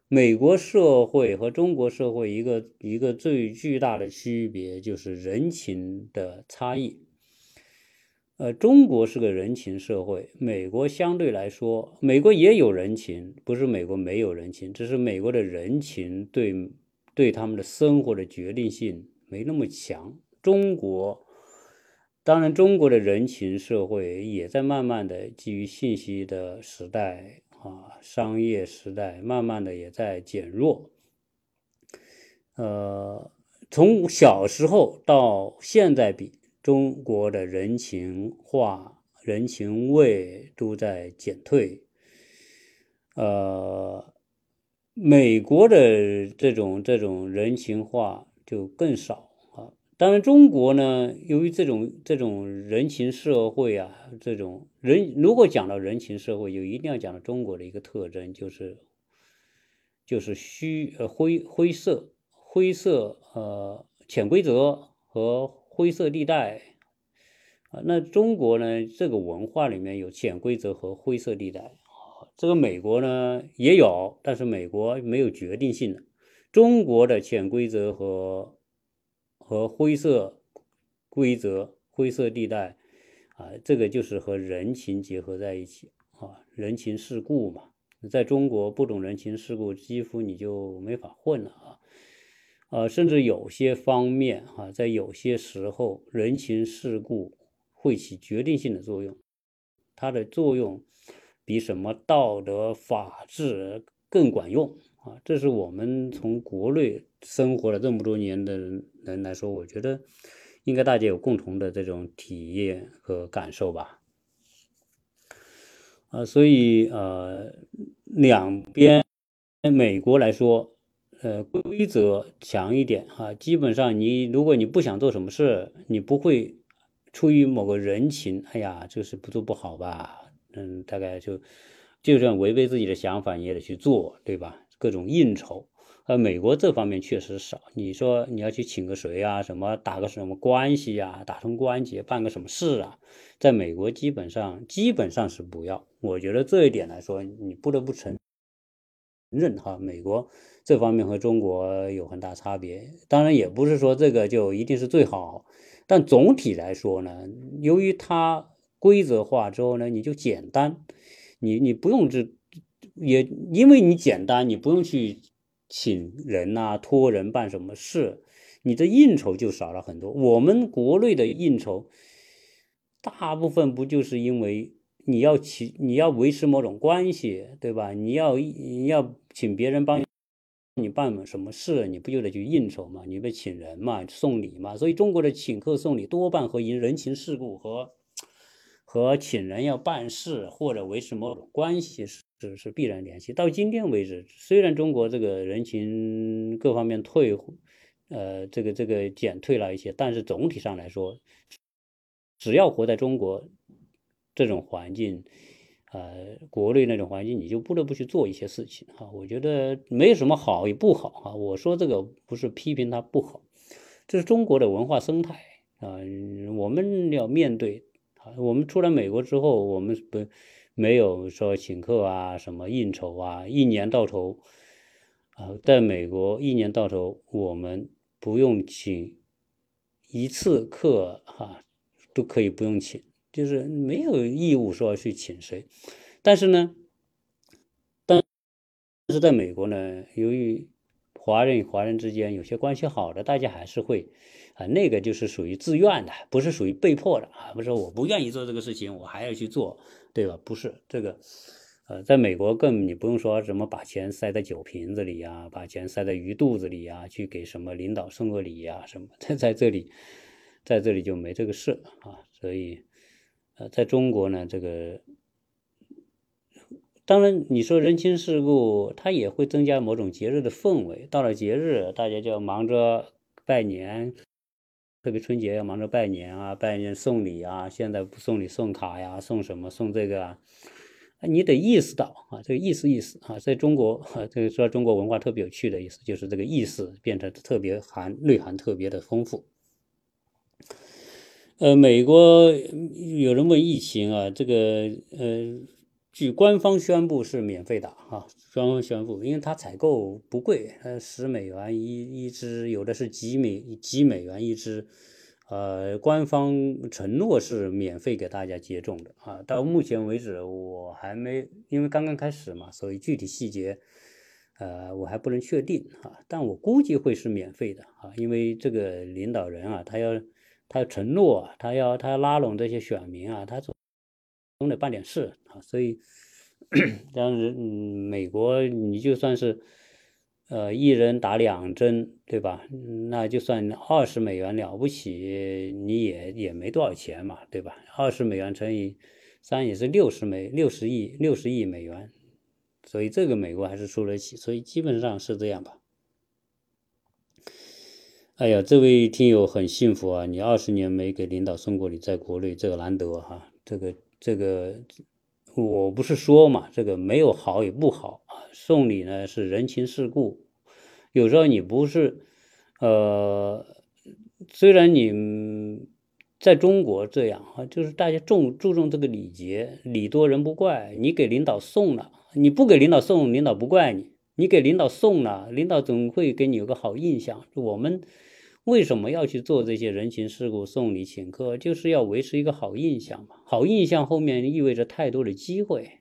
S1: 美国社会和中国社会一个一个最巨大的区别就是人情的差异。呃，中国是个人情社会，美国相对来说，美国也有人情，不是美国没有人情，只是美国的人情对对他们的生活的决定性。没那么强。中国，当然，中国的人情社会也在慢慢的基于信息的时代啊，商业时代，慢慢的也在减弱。呃，从小时候到现在比，中国的人情化、人情味都在减退。呃，美国的这种这种人情化。就更少！当然，中国呢，由于这种这种人情社会啊，这种人如果讲到人情社会，就一定要讲到中国的一个特征，就是就是虚呃灰灰色灰色呃潜规则和灰色地带啊。那中国呢，这个文化里面有潜规则和灰色地带啊。这个美国呢也有，但是美国没有决定性的。中国的潜规则和和灰色规则、灰色地带啊，这个就是和人情结合在一起啊，人情世故嘛。在中国不懂人情世故，几乎你就没法混了啊。呃，甚至有些方面啊，在有些时候，人情世故会起决定性的作用，它的作用比什么道德法治更管用。啊，这是我们从国内生活了这么多年的人人来说，我觉得应该大家有共同的这种体验和感受吧。啊，所以呃，两边美国来说，呃，规则强一点哈，基本上你如果你不想做什么事，你不会出于某个人情，哎呀，这个事不做不好吧？嗯，大概就就算违背自己的想法，你也得去做，对吧？各种应酬，呃，美国这方面确实少。你说你要去请个谁啊，什么打个什么关系啊，打通关节办个什么事啊，在美国基本上基本上是不要。我觉得这一点来说，你不得不承认哈，美国这方面和中国有很大差别。当然也不是说这个就一定是最好，但总体来说呢，由于它规则化之后呢，你就简单，你你不用这。也因为你简单，你不用去请人呐，托人办什么事，你的应酬就少了很多。我们国内的应酬，大部分不就是因为你要请你要维持某种关系，对吧？你要你要请别人帮你办什么事，你不就得去应酬嘛？你不请人嘛，送礼嘛。所以中国的请客送礼多半和人情世故和和请人要办事或者维持某种关系是是是必然联系。到今天为止，虽然中国这个人情各方面退，呃，这个这个减退了一些，但是总体上来说，只要活在中国。这种环境，呃，国内那种环境，你就不得不去做一些事情啊。我觉得没有什么好与不好啊。我说这个不是批评它不好，这是中国的文化生态啊。我们要面对啊。我们出来美国之后，我们不没有说请客啊，什么应酬啊，一年到头啊，在美国一年到头，我们不用请一次客哈，都可以不用请。就是没有义务说去请谁，但是呢，但是在美国呢，由于华人与华人之间有些关系好的，大家还是会啊，那个就是属于自愿的，不是属于被迫的啊，不是我不愿意做这个事情，我还要去做，对吧？不是这个，呃，在美国更你不用说什么把钱塞在酒瓶子里呀，把钱塞在鱼肚子里呀，去给什么领导送个礼呀什么，在在这里，在这里就没这个事啊，所以。呃，在中国呢，这个当然你说人情世故，它也会增加某种节日的氛围。到了节日，大家就要忙着拜年，特别春节要忙着拜年啊，拜年送礼啊。现在不送礼送卡呀，送什么送这个啊？你得意识到啊，这个意思意思啊，在中国，这个说中国文化特别有趣的意思，就是这个意思变成特别含内涵特别的丰富。呃，美国有人问疫情啊，这个呃，据官方宣布是免费的哈，官方宣布，因为它采购不贵，呃，十美元一一支，有的是几美几美元一支，呃，官方承诺是免费给大家接种的啊。到目前为止，我还没，因为刚刚开始嘛，所以具体细节，呃，我还不能确定啊，但我估计会是免费的啊，因为这个领导人啊，他要。他承诺，他要他要拉拢这些选民啊，他总总得办点事啊，所以，当然，嗯，美国你就算是，呃，一人打两针，对吧？那就算二十美元了不起，你也也没多少钱嘛，对吧？二十美元乘以三也是六十美六十亿六十亿美元，所以这个美国还是输得起，所以基本上是这样吧。哎呀，这位听友很幸福啊！你二十年没给领导送过礼，在国内这个难得哈。这个这个，我不是说嘛，这个没有好与不好啊。送礼呢是人情世故，有时候你不是，呃，虽然你在中国这样啊，就是大家重注重这个礼节，礼多人不怪。你给领导送了，你不给领导送，领导不怪你。你给领导送了，领导总会给你有个好印象。我们为什么要去做这些人情世故、送礼请客，就是要维持一个好印象嘛。好印象后面意味着太多的机会，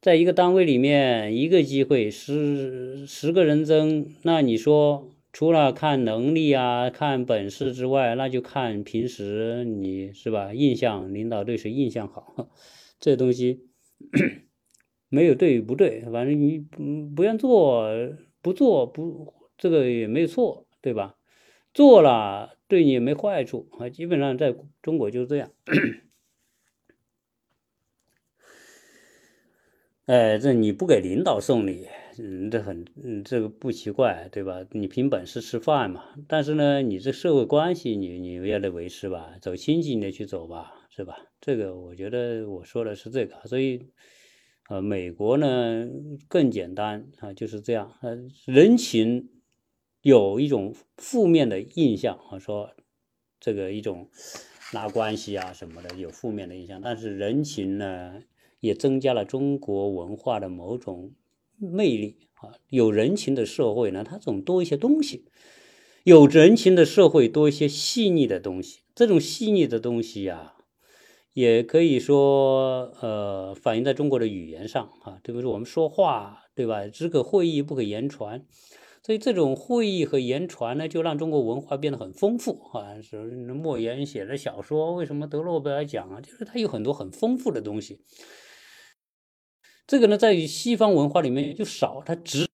S1: 在一个单位里面，一个机会十十个人争，那你说除了看能力啊、看本事之外，那就看平时你是吧？印象，领导对谁印象好，这东西。没有对与不对，反正你不不愿做，不做不这个也没有错，对吧？做了对你也没坏处啊。基本上在中国就是这样。哎，这你不给领导送礼，嗯，这很嗯，这个不奇怪，对吧？你凭本事吃饭嘛。但是呢，你这社会关系，你你也得维持吧？走亲戚你得去走吧，是吧？这个我觉得我说的是这个，所以。呃，美国呢更简单啊，就是这样。呃，人情有一种负面的印象啊，说这个一种拉关系啊什么的有负面的印象，但是人情呢也增加了中国文化的某种魅力啊。有人情的社会呢，它总多一些东西；有人情的社会多一些细腻的东西。这种细腻的东西呀。也可以说，呃，反映在中国的语言上啊，特别是我们说话，对吧？只可会意不可言传。所以这种会议和言传呢，就让中国文化变得很丰富啊。是莫言写的小说，为什么得诺贝尔奖啊？就是他有很多很丰富的东西。这个呢，在于西方文化里面就少，它直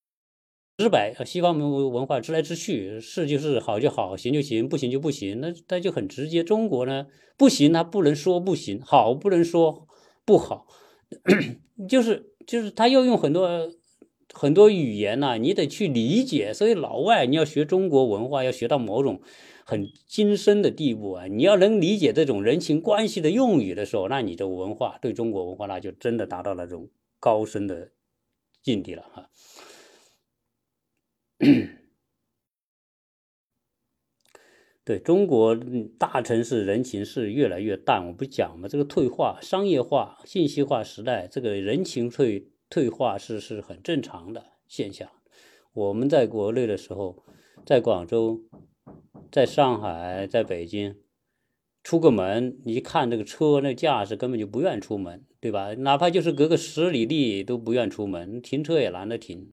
S1: 直白。西方文文化直来直去，是就是好就好，行就行，不行就不行，那它就很直接。中国呢，不行，他不能说不行；好，不能说不好，就是就是他要用很多很多语言呐，你得去理解。所以老外你要学中国文化，要学到某种很精深的地步啊，你要能理解这种人情关系的用语的时候，那你的文化对中国文化那就真的达到了这种。高深的境地了哈，对中国大城市人情是越来越淡，我不讲嘛，这个退化、商业化、信息化时代，这个人情退退化是是很正常的现象。我们在国内的时候，在广州、在上海、在北京。出个门，你一看这个车那架势，根本就不愿出门，对吧？哪怕就是隔个十里地都不愿出门，停车也懒得停，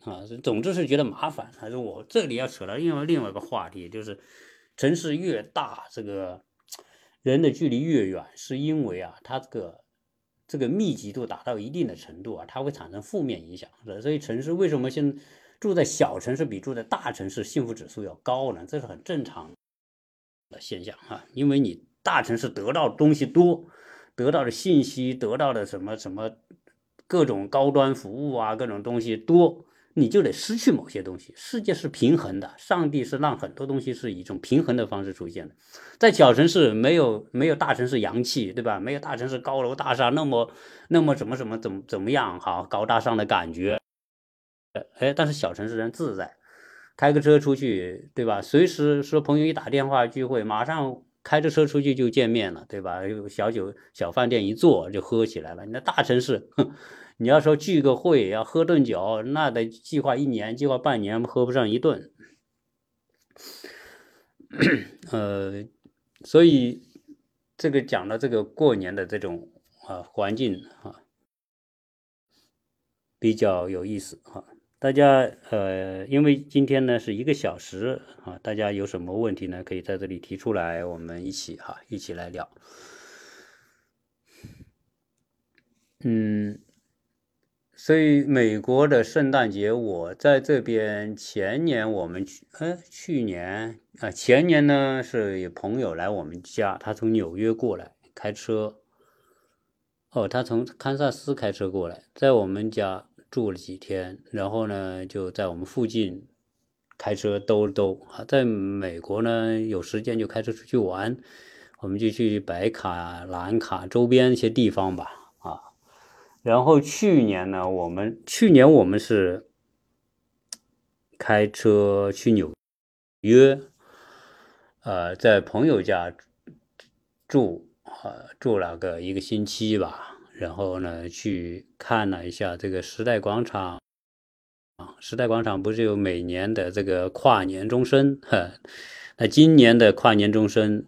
S1: 啊，总之是觉得麻烦。还是我这里要扯到另外另外一个话题，就是城市越大，这个人的距离越远，是因为啊，它这个这个密集度达到一定的程度啊，它会产生负面影响。所以城市为什么现住在小城市比住在大城市幸福指数要高呢？这是很正常。的现象哈，因为你大城市得到东西多，得到的信息，得到的什么什么各种高端服务啊，各种东西多，你就得失去某些东西。世界是平衡的，上帝是让很多东西是以一种平衡的方式出现的。在小城市没有没有大城市洋气，对吧？没有大城市高楼大厦那么那么怎么怎么怎么怎么样哈，高大上的感觉。哎，但是小城市人自在。开个车出去，对吧？随时说朋友一打电话聚会，马上开着车出去就见面了，对吧？小酒小饭店一坐就喝起来了。你那大城市，哼你要说聚个会要喝顿酒，那得计划一年，计划半年喝不上一顿。呃，所以这个讲的这个过年的这种啊环境啊比较有意思哈。大家呃，因为今天呢是一个小时啊，大家有什么问题呢？可以在这里提出来，我们一起哈，一起来聊。嗯，所以美国的圣诞节，我在这边前年我们去，呃，去年啊，前年呢是有朋友来我们家，他从纽约过来开车，哦，他从堪萨斯开车过来，在我们家。住了几天，然后呢，就在我们附近开车兜兜啊。在美国呢，有时间就开车出去玩，我们就去白卡、蓝卡周边一些地方吧。然后去年呢，我们去年我们是开车去纽约，呃，在朋友家住呃，住了个一个星期吧。然后呢，去看了一下这个时代广场啊，时代广场不是有每年的这个跨年钟声？哈 那今年的跨年钟声，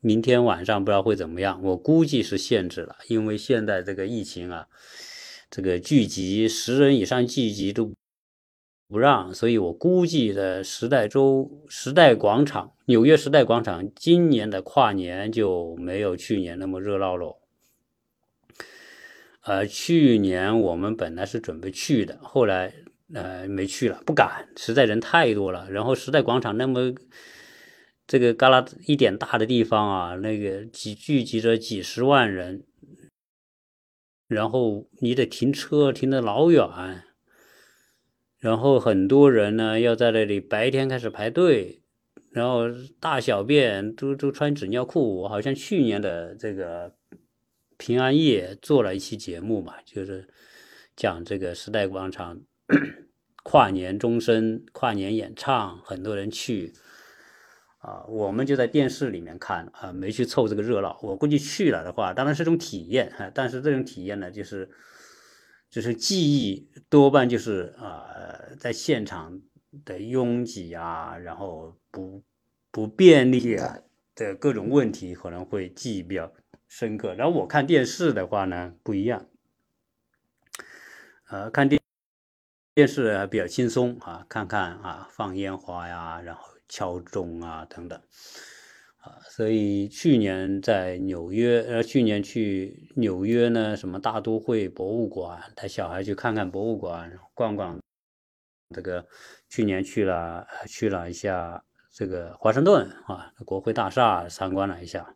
S1: 明天晚上不知道会怎么样？我估计是限制了，因为现在这个疫情啊，这个聚集十人以上聚集都不让，所以我估计的时代周时代广场，纽约时代广场今年的跨年就没有去年那么热闹了。呃，去年我们本来是准备去的，后来呃没去了，不敢，实在人太多了。然后时代广场那么这个旮旯一点大的地方啊，那个几聚集着几十万人，然后你得停车停的老远，然后很多人呢要在那里白天开始排队，然后大小便都都穿纸尿裤，好像去年的这个。平安夜做了一期节目嘛，就是讲这个时代广场 跨年钟声、跨年演唱，很多人去啊，我们就在电视里面看啊，没去凑这个热闹。我估计去了的话，当然是种体验啊，但是这种体验呢，就是就是记忆多半就是啊，在现场的拥挤啊，然后不不便利啊的各种问题，可能会记忆比较。深刻。然后我看电视的话呢，不一样。呃，看电电视还比较轻松啊，看看啊，放烟花呀，然后敲钟啊等等，啊，所以去年在纽约，呃，去年去纽约呢，什么大都会博物馆，带小孩去看看博物馆，逛逛。这个去年去了，去了一下这个华盛顿啊，国会大厦参观了一下，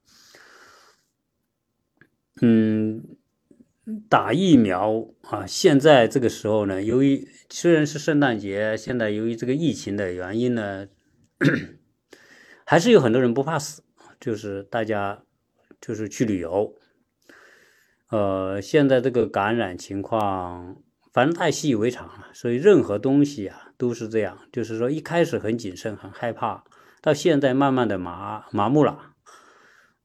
S1: 嗯。打疫苗啊！现在这个时候呢，由于虽然是圣诞节，现在由于这个疫情的原因呢，还是有很多人不怕死，就是大家就是去旅游。呃，现在这个感染情况，反正太习以为常了，所以任何东西啊都是这样，就是说一开始很谨慎、很害怕，到现在慢慢的麻麻木了。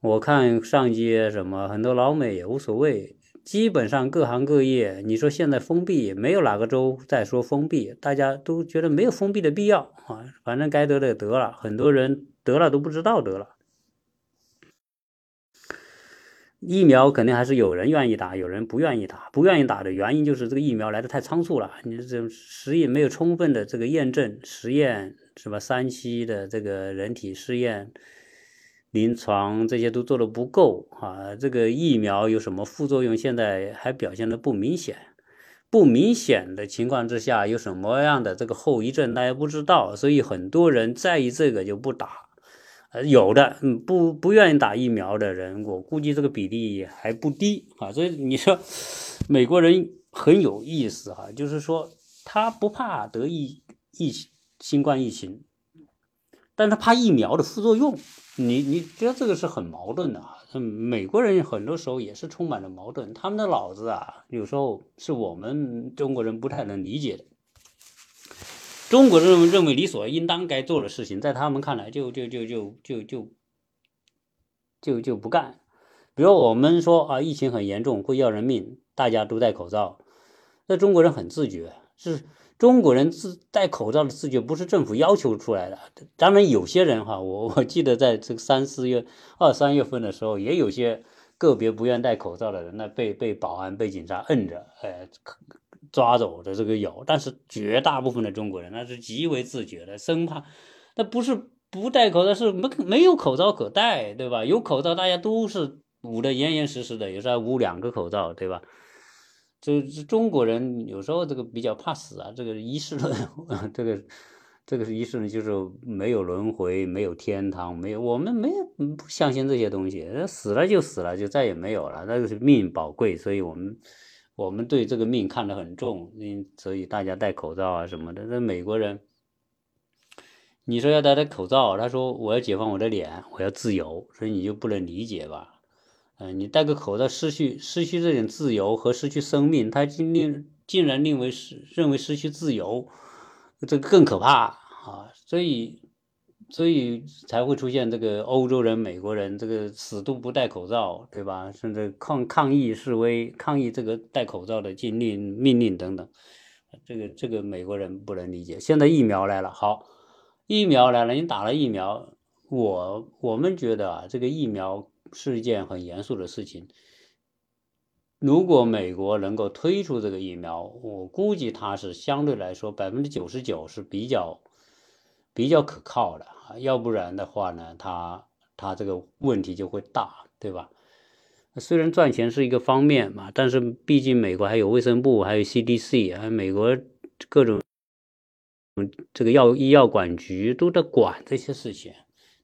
S1: 我看上街什么，很多老美也无所谓。基本上各行各业，你说现在封闭，没有哪个州在说封闭，大家都觉得没有封闭的必要啊。反正该得的得了，很多人得了都不知道得了。疫苗肯定还是有人愿意打，有人不愿意打。不愿意打的原因就是这个疫苗来的太仓促了，你这实验没有充分的这个验证，实验是吧？三期的这个人体试验。临床这些都做的不够啊！这个疫苗有什么副作用？现在还表现的不明显，不明显的情况之下，有什么样的这个后遗症，大家不知道，所以很多人在意这个就不打。呃，有的嗯不不愿意打疫苗的人，我估计这个比例还不低啊。所以你说美国人很有意思哈，就是说他不怕得疫疫新冠疫情，但他怕疫苗的副作用。你你觉得这个是很矛盾的啊？美国人很多时候也是充满了矛盾，他们的脑子啊，有时候是我们中国人不太能理解的。中国人认为理所应当该做的事情，在他们看来就就就就就就就就不干。比如我们说啊，疫情很严重，会要人命，大家都戴口罩，那中国人很自觉，是。中国人自戴口罩的自觉不是政府要求出来的，当然有些人哈，我我记得在这个三四月、二三月份的时候，也有些个别不愿戴口罩的人，那被被保安、被警察摁着，哎，抓走的这个有，但是绝大部分的中国人那是极为自觉的，生怕那不是不戴口罩，是没没有口罩可戴，对吧？有口罩大家都是捂得严严实实的，有时候捂两个口罩，对吧？就是中国人有时候这个比较怕死啊，这个仪式论，这个这个是仪式论，就是没有轮回，没有天堂，没有我们没有不相信这些东西，死了就死了，就再也没有了，那个是命宝贵，所以我们我们对这个命看得很重，因所以大家戴口罩啊什么的。那美国人，你说要戴戴口罩，他说我要解放我的脸，我要自由，所以你就不能理解吧？嗯，你戴个口罩，失去失去这点自由和失去生命，他竟令竟然认为是认为失去自由，这个更可怕啊！所以所以才会出现这个欧洲人、美国人这个死都不戴口罩，对吧？甚至抗抗议示威、抗议这个戴口罩的禁令命令等等，这个这个美国人不能理解。现在疫苗来了，好，疫苗来了，你打了疫苗，我我们觉得啊，这个疫苗。是一件很严肃的事情。如果美国能够推出这个疫苗，我估计它是相对来说百分之九十九是比较比较可靠的啊。要不然的话呢，它它这个问题就会大，对吧？虽然赚钱是一个方面嘛，但是毕竟美国还有卫生部，还有 CDC，还有美国各种这个药医药管局都在管这些事情。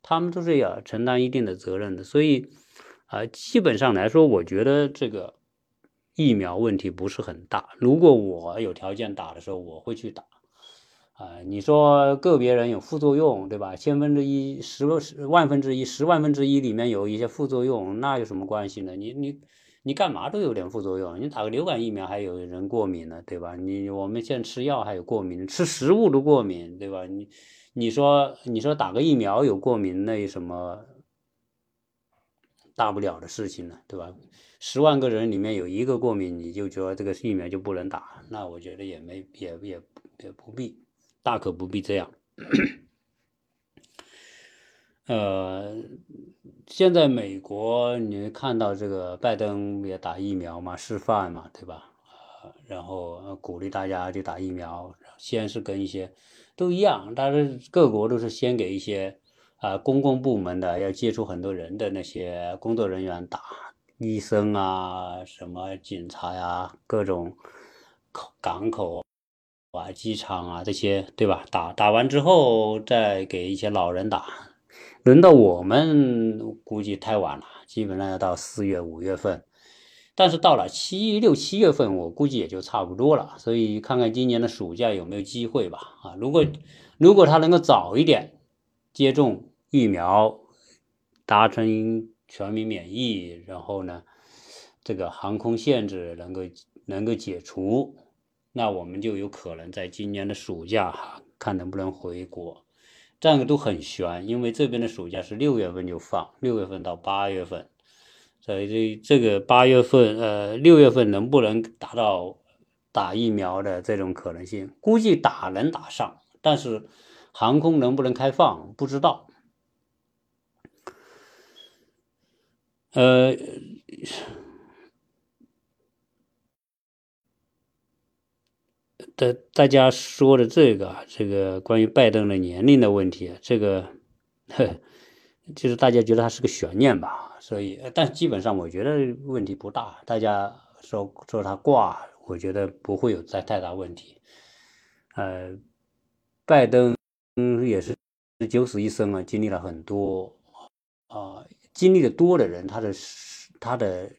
S1: 他们都是要承担一定的责任的，所以，啊，基本上来说，我觉得这个疫苗问题不是很大。如果我有条件打的时候，我会去打。啊，你说个别人有副作用，对吧？千分之一、十十万分之一、十万分之一里面有一些副作用，那有什么关系呢？你你你干嘛都有点副作用。你打个流感疫苗还有人过敏呢，对吧？你我们现在吃药还有过敏，吃食物都过敏，对吧？你。你说，你说打个疫苗有过敏，那有什么大不了的事情呢？对吧？十万个人里面有一个过敏，你就说这个疫苗就不能打？那我觉得也没，也也也不必，大可不必这样。呃，现在美国你看到这个拜登也打疫苗嘛，示范嘛，对吧？然后鼓励大家去打疫苗。先是跟一些都一样，但是各国都是先给一些啊公共部门的要接触很多人的那些工作人员打，医生啊，什么警察呀，各种口港口啊、机场啊这些，对吧？打打完之后再给一些老人打。轮到我们估计太晚了，基本上要到四月五月份。但是到了七六七月份，我估计也就差不多了。所以看看今年的暑假有没有机会吧。啊，如果如果他能够早一点接种疫苗，达成全民免疫，然后呢，这个航空限制能够能够解除，那我们就有可能在今年的暑假哈看能不能回国。这样都很悬，因为这边的暑假是六月份就放，六月份到八月份。所以这这个八月份，呃，六月份能不能达到打疫苗的这种可能性？估计打能打上，但是航空能不能开放不知道。呃，大大家说的这个，这个关于拜登的年龄的问题，这个，呵就是大家觉得他是个悬念吧？所以，但基本上我觉得问题不大。大家说说他挂，我觉得不会有太太大问题。呃，拜登也是九死一生啊，经历了很多啊，经历的多的人，他的他的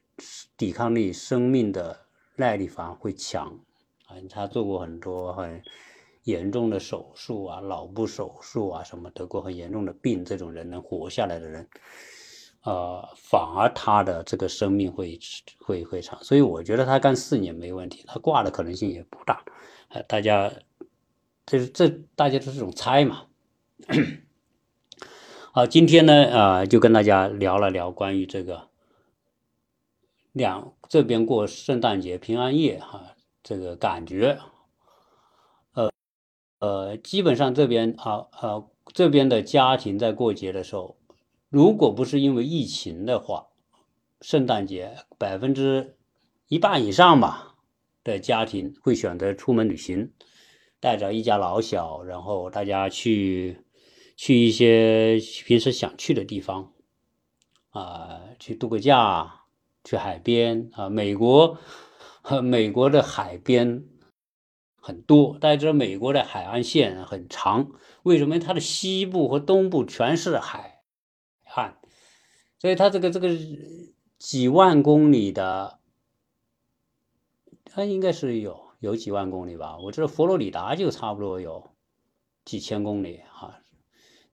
S1: 抵抗力、生命的耐力反而会强啊。他做过很多很严重的手术啊，脑部手术啊，什么得过很严重的病，这种人能活下来的人。呃，反而他的这个生命会会会长，所以我觉得他干四年没问题，他挂的可能性也不大。呃，大家这这大家都是种猜嘛。好，今天呢，呃，就跟大家聊了聊关于这个两这边过圣诞节、平安夜哈，这个感觉。呃呃，基本上这边啊呃这边的家庭在过节的时候。如果不是因为疫情的话，圣诞节百分之一半以上吧的家庭会选择出门旅行，带着一家老小，然后大家去去一些平时想去的地方，啊，去度个假，去海边啊。美国和美国的海边很多，大家知道美国的海岸线很长，为什么？它的西部和东部全是海。岸，所以它这个这个几万公里的，它应该是有有几万公里吧？我知道佛罗里达就差不多有几千公里哈，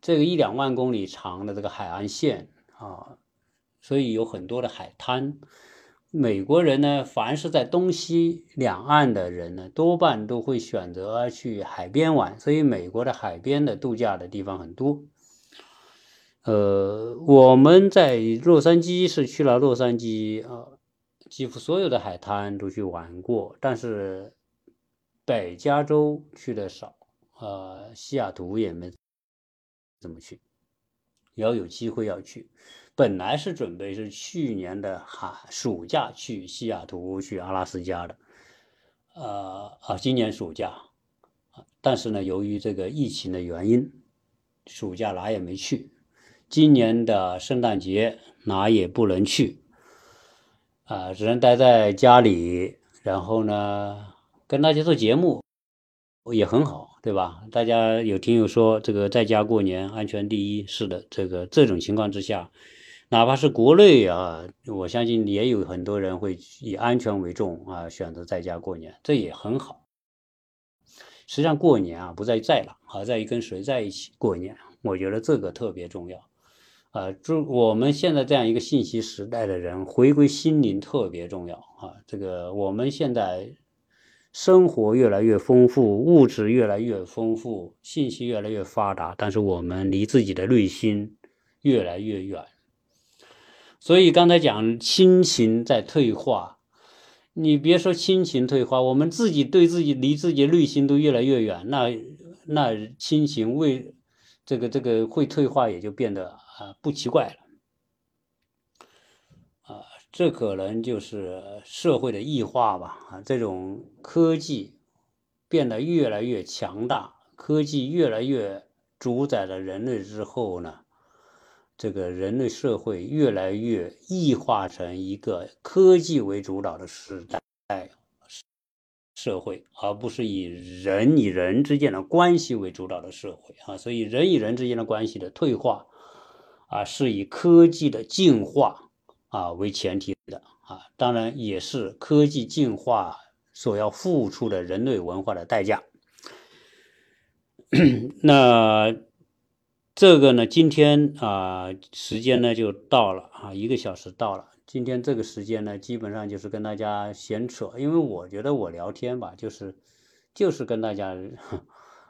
S1: 这个一两万公里长的这个海岸线啊，所以有很多的海滩。美国人呢，凡是在东西两岸的人呢，多半都会选择去海边玩，所以美国的海边的度假的地方很多。呃，我们在洛杉矶是去了洛杉矶啊，几乎所有的海滩都去玩过，但是北加州去的少，呃，西雅图也没怎么去，要有机会要去。本来是准备是去年的寒暑假去西雅图去阿拉斯加的，呃啊，今年暑假，但是呢，由于这个疫情的原因，暑假哪也没去。今年的圣诞节哪也不能去，啊，只能待在家里。然后呢，跟大家做节目也很好，对吧？大家有听友说这个在家过年安全第一，是的。这个这种情况之下，哪怕是国内啊，我相信也有很多人会以安全为重啊，选择在家过年，这也很好。实际上过年啊，不在在哪，而在于跟谁在一起过年。我觉得这个特别重要。啊，就我们现在这样一个信息时代的人，回归心灵特别重要啊！这个我们现在生活越来越丰富，物质越来越丰富，信息越来越发达，但是我们离自己的内心越来越远。所以刚才讲亲情在退化，你别说亲情退化，我们自己对自己离自己内心都越来越远，那那亲情为这个这个会退化，也就变得。啊，不奇怪了，这可能就是社会的异化吧。啊，这种科技变得越来越强大，科技越来越主宰了人类之后呢，这个人类社会越来越异化成一个科技为主导的时代。社会，而不是以人与人之间的关系为主导的社会啊，所以人与人之间的关系的退化啊，是以科技的进化啊为前提的啊，当然也是科技进化所要付出的人类文化的代价。那这个呢，今天啊，时间呢就到了啊，一个小时到了。今天这个时间呢，基本上就是跟大家闲扯，因为我觉得我聊天吧，就是就是跟大家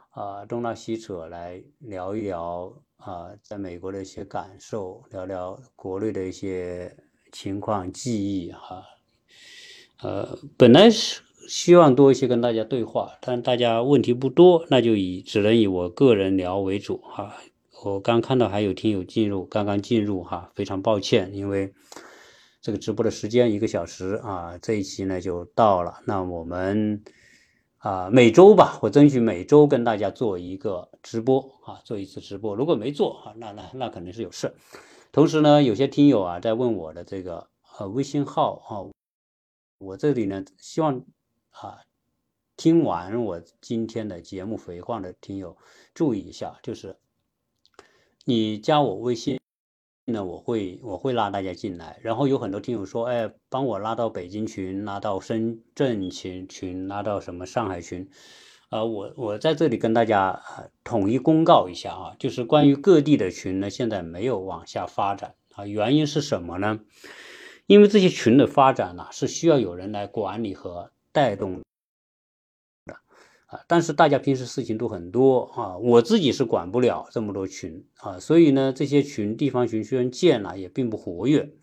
S1: 啊东拉西扯来聊一聊啊，在美国的一些感受，聊聊国内的一些情况、记忆哈。呃，本来是希望多一些跟大家对话，但大家问题不多，那就以只能以我个人聊为主哈。我刚看到还有听友进入，刚刚进入哈，非常抱歉，因为。这个直播的时间一个小时啊，这一期呢就到了。那我们啊每周吧，我争取每周跟大家做一个直播啊，做一次直播。如果没做啊，那那那肯定是有事。同时呢，有些听友啊在问我的这个呃微信号啊，我这里呢希望啊听完我今天的节目回放的听友注意一下，就是你加我微信。那我会我会拉大家进来，然后有很多听友说，哎，帮我拉到北京群，拉到深圳群群，拉到什么上海群，啊，我我在这里跟大家统一公告一下啊，就是关于各地的群呢，现在没有往下发展啊，原因是什么呢？因为这些群的发展呢，是需要有人来管理和带动的。啊，但是大家平时事情都很多啊，我自己是管不了这么多群啊，所以呢，这些群地方群虽然建了，也并不活跃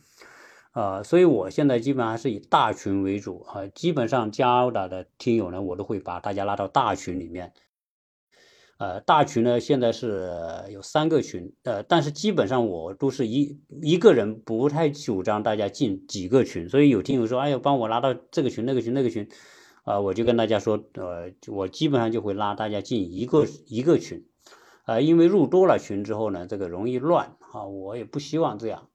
S1: 啊，所以我现在基本上是以大群为主啊，基本上加的的听友呢，我都会把大家拉到大群里面。呃，大群呢现在是有三个群，呃，但是基本上我都是一一个人不太主张大家进几个群，所以有听友说，哎呀，帮我拉到这个群、那个群、那个群。啊，我就跟大家说，呃，我基本上就会拉大家进一个一个群，啊，因为入多了群之后呢，这个容易乱啊，我也不希望这样，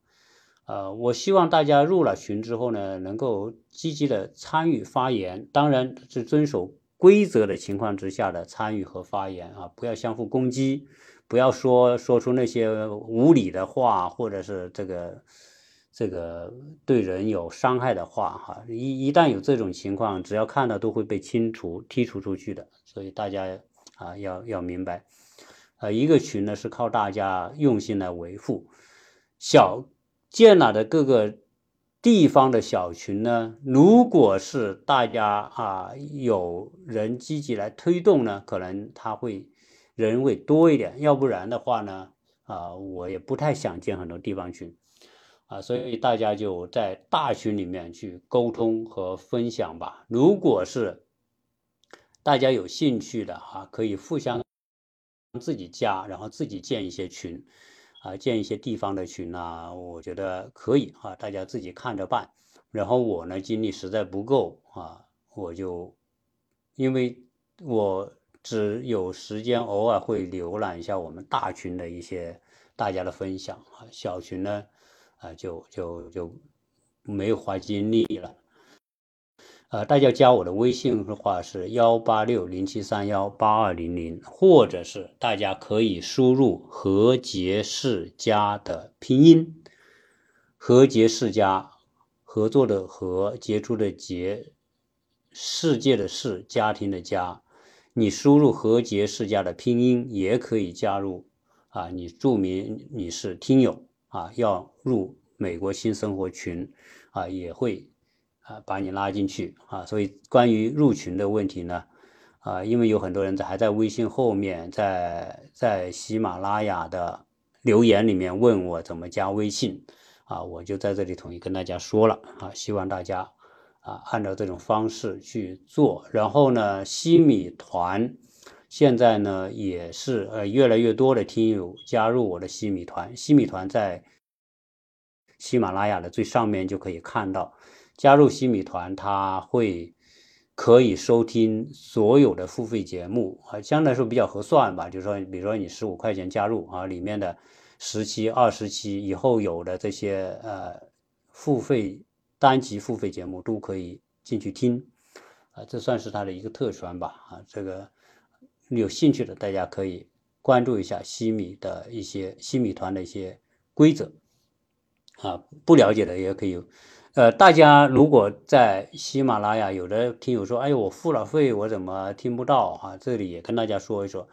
S1: 呃，我希望大家入了群之后呢，能够积极的参与发言，当然是遵守规则的情况之下的参与和发言啊，不要相互攻击，不要说说出那些无理的话，或者是这个。这个对人有伤害的话，哈，一一旦有这种情况，只要看到都会被清除、剔除出去的。所以大家啊，要要明白，呃，一个群呢是靠大家用心来维护。小建了的各个地方的小群呢，如果是大家啊有人积极来推动呢，可能他会人会多一点。要不然的话呢，啊，我也不太想建很多地方群。啊，所以大家就在大群里面去沟通和分享吧。如果是大家有兴趣的啊，可以互相自己加，然后自己建一些群，啊，建一些地方的群呐，我觉得可以啊，大家自己看着办。然后我呢，精力实在不够啊，我就因为我只有时间，偶尔会浏览一下我们大群的一些大家的分享啊，小群呢。啊，就就就没有花精力了。呃，大家加我的微信的话是幺八六零七三幺八二零零，或者是大家可以输入何杰世家的拼音，何杰世家，合作的合，杰出的杰，世界的世，家庭的家。你输入何杰世家的拼音也可以加入啊，你注明你是听友。啊，要入美国新生活群，啊，也会啊把你拉进去啊。所以关于入群的问题呢，啊，因为有很多人在还在微信后面，在在喜马拉雅的留言里面问我怎么加微信，啊，我就在这里统一跟大家说了啊，希望大家啊按照这种方式去做。然后呢，西米团。现在呢，也是呃越来越多的听友加入我的西米团。西米团在喜马拉雅的最上面就可以看到，加入西米团，它会可以收听所有的付费节目啊，相对来说比较合算吧。就是说，比如说你十五块钱加入啊，里面的十期、二十期以后有的这些呃付费单集付费节目都可以进去听啊，这算是它的一个特权吧啊。这个有兴趣的大家可以关注一下西米的一些西米团的一些规则。啊，不了解的也可以，呃，大家如果在喜马拉雅，有的听友说，哎呦，我付了费，我怎么听不到啊？这里也跟大家说一说，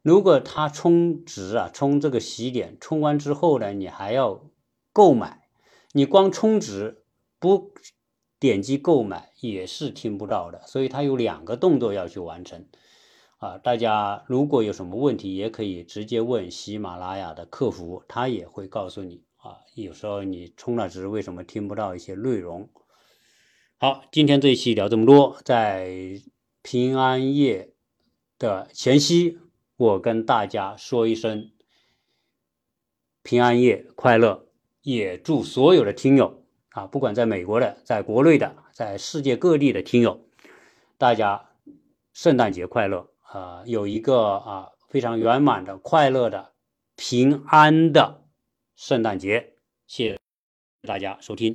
S1: 如果他充值啊，充这个喜点，充完之后呢，你还要购买，你光充值不点击购买也是听不到的，所以它有两个动作要去完成。啊，大家如果有什么问题，也可以直接问喜马拉雅的客服，他也会告诉你。啊，有时候你充了值，为什么听不到一些内容？好，今天这一期聊这么多，在平安夜的前夕，我跟大家说一声平安夜快乐，也祝所有的听友啊，不管在美国的、在国内的、在世界各地的听友，大家圣诞节快乐啊，有一个啊非常圆满的、快乐的、平安的。圣诞节，谢谢大家收听。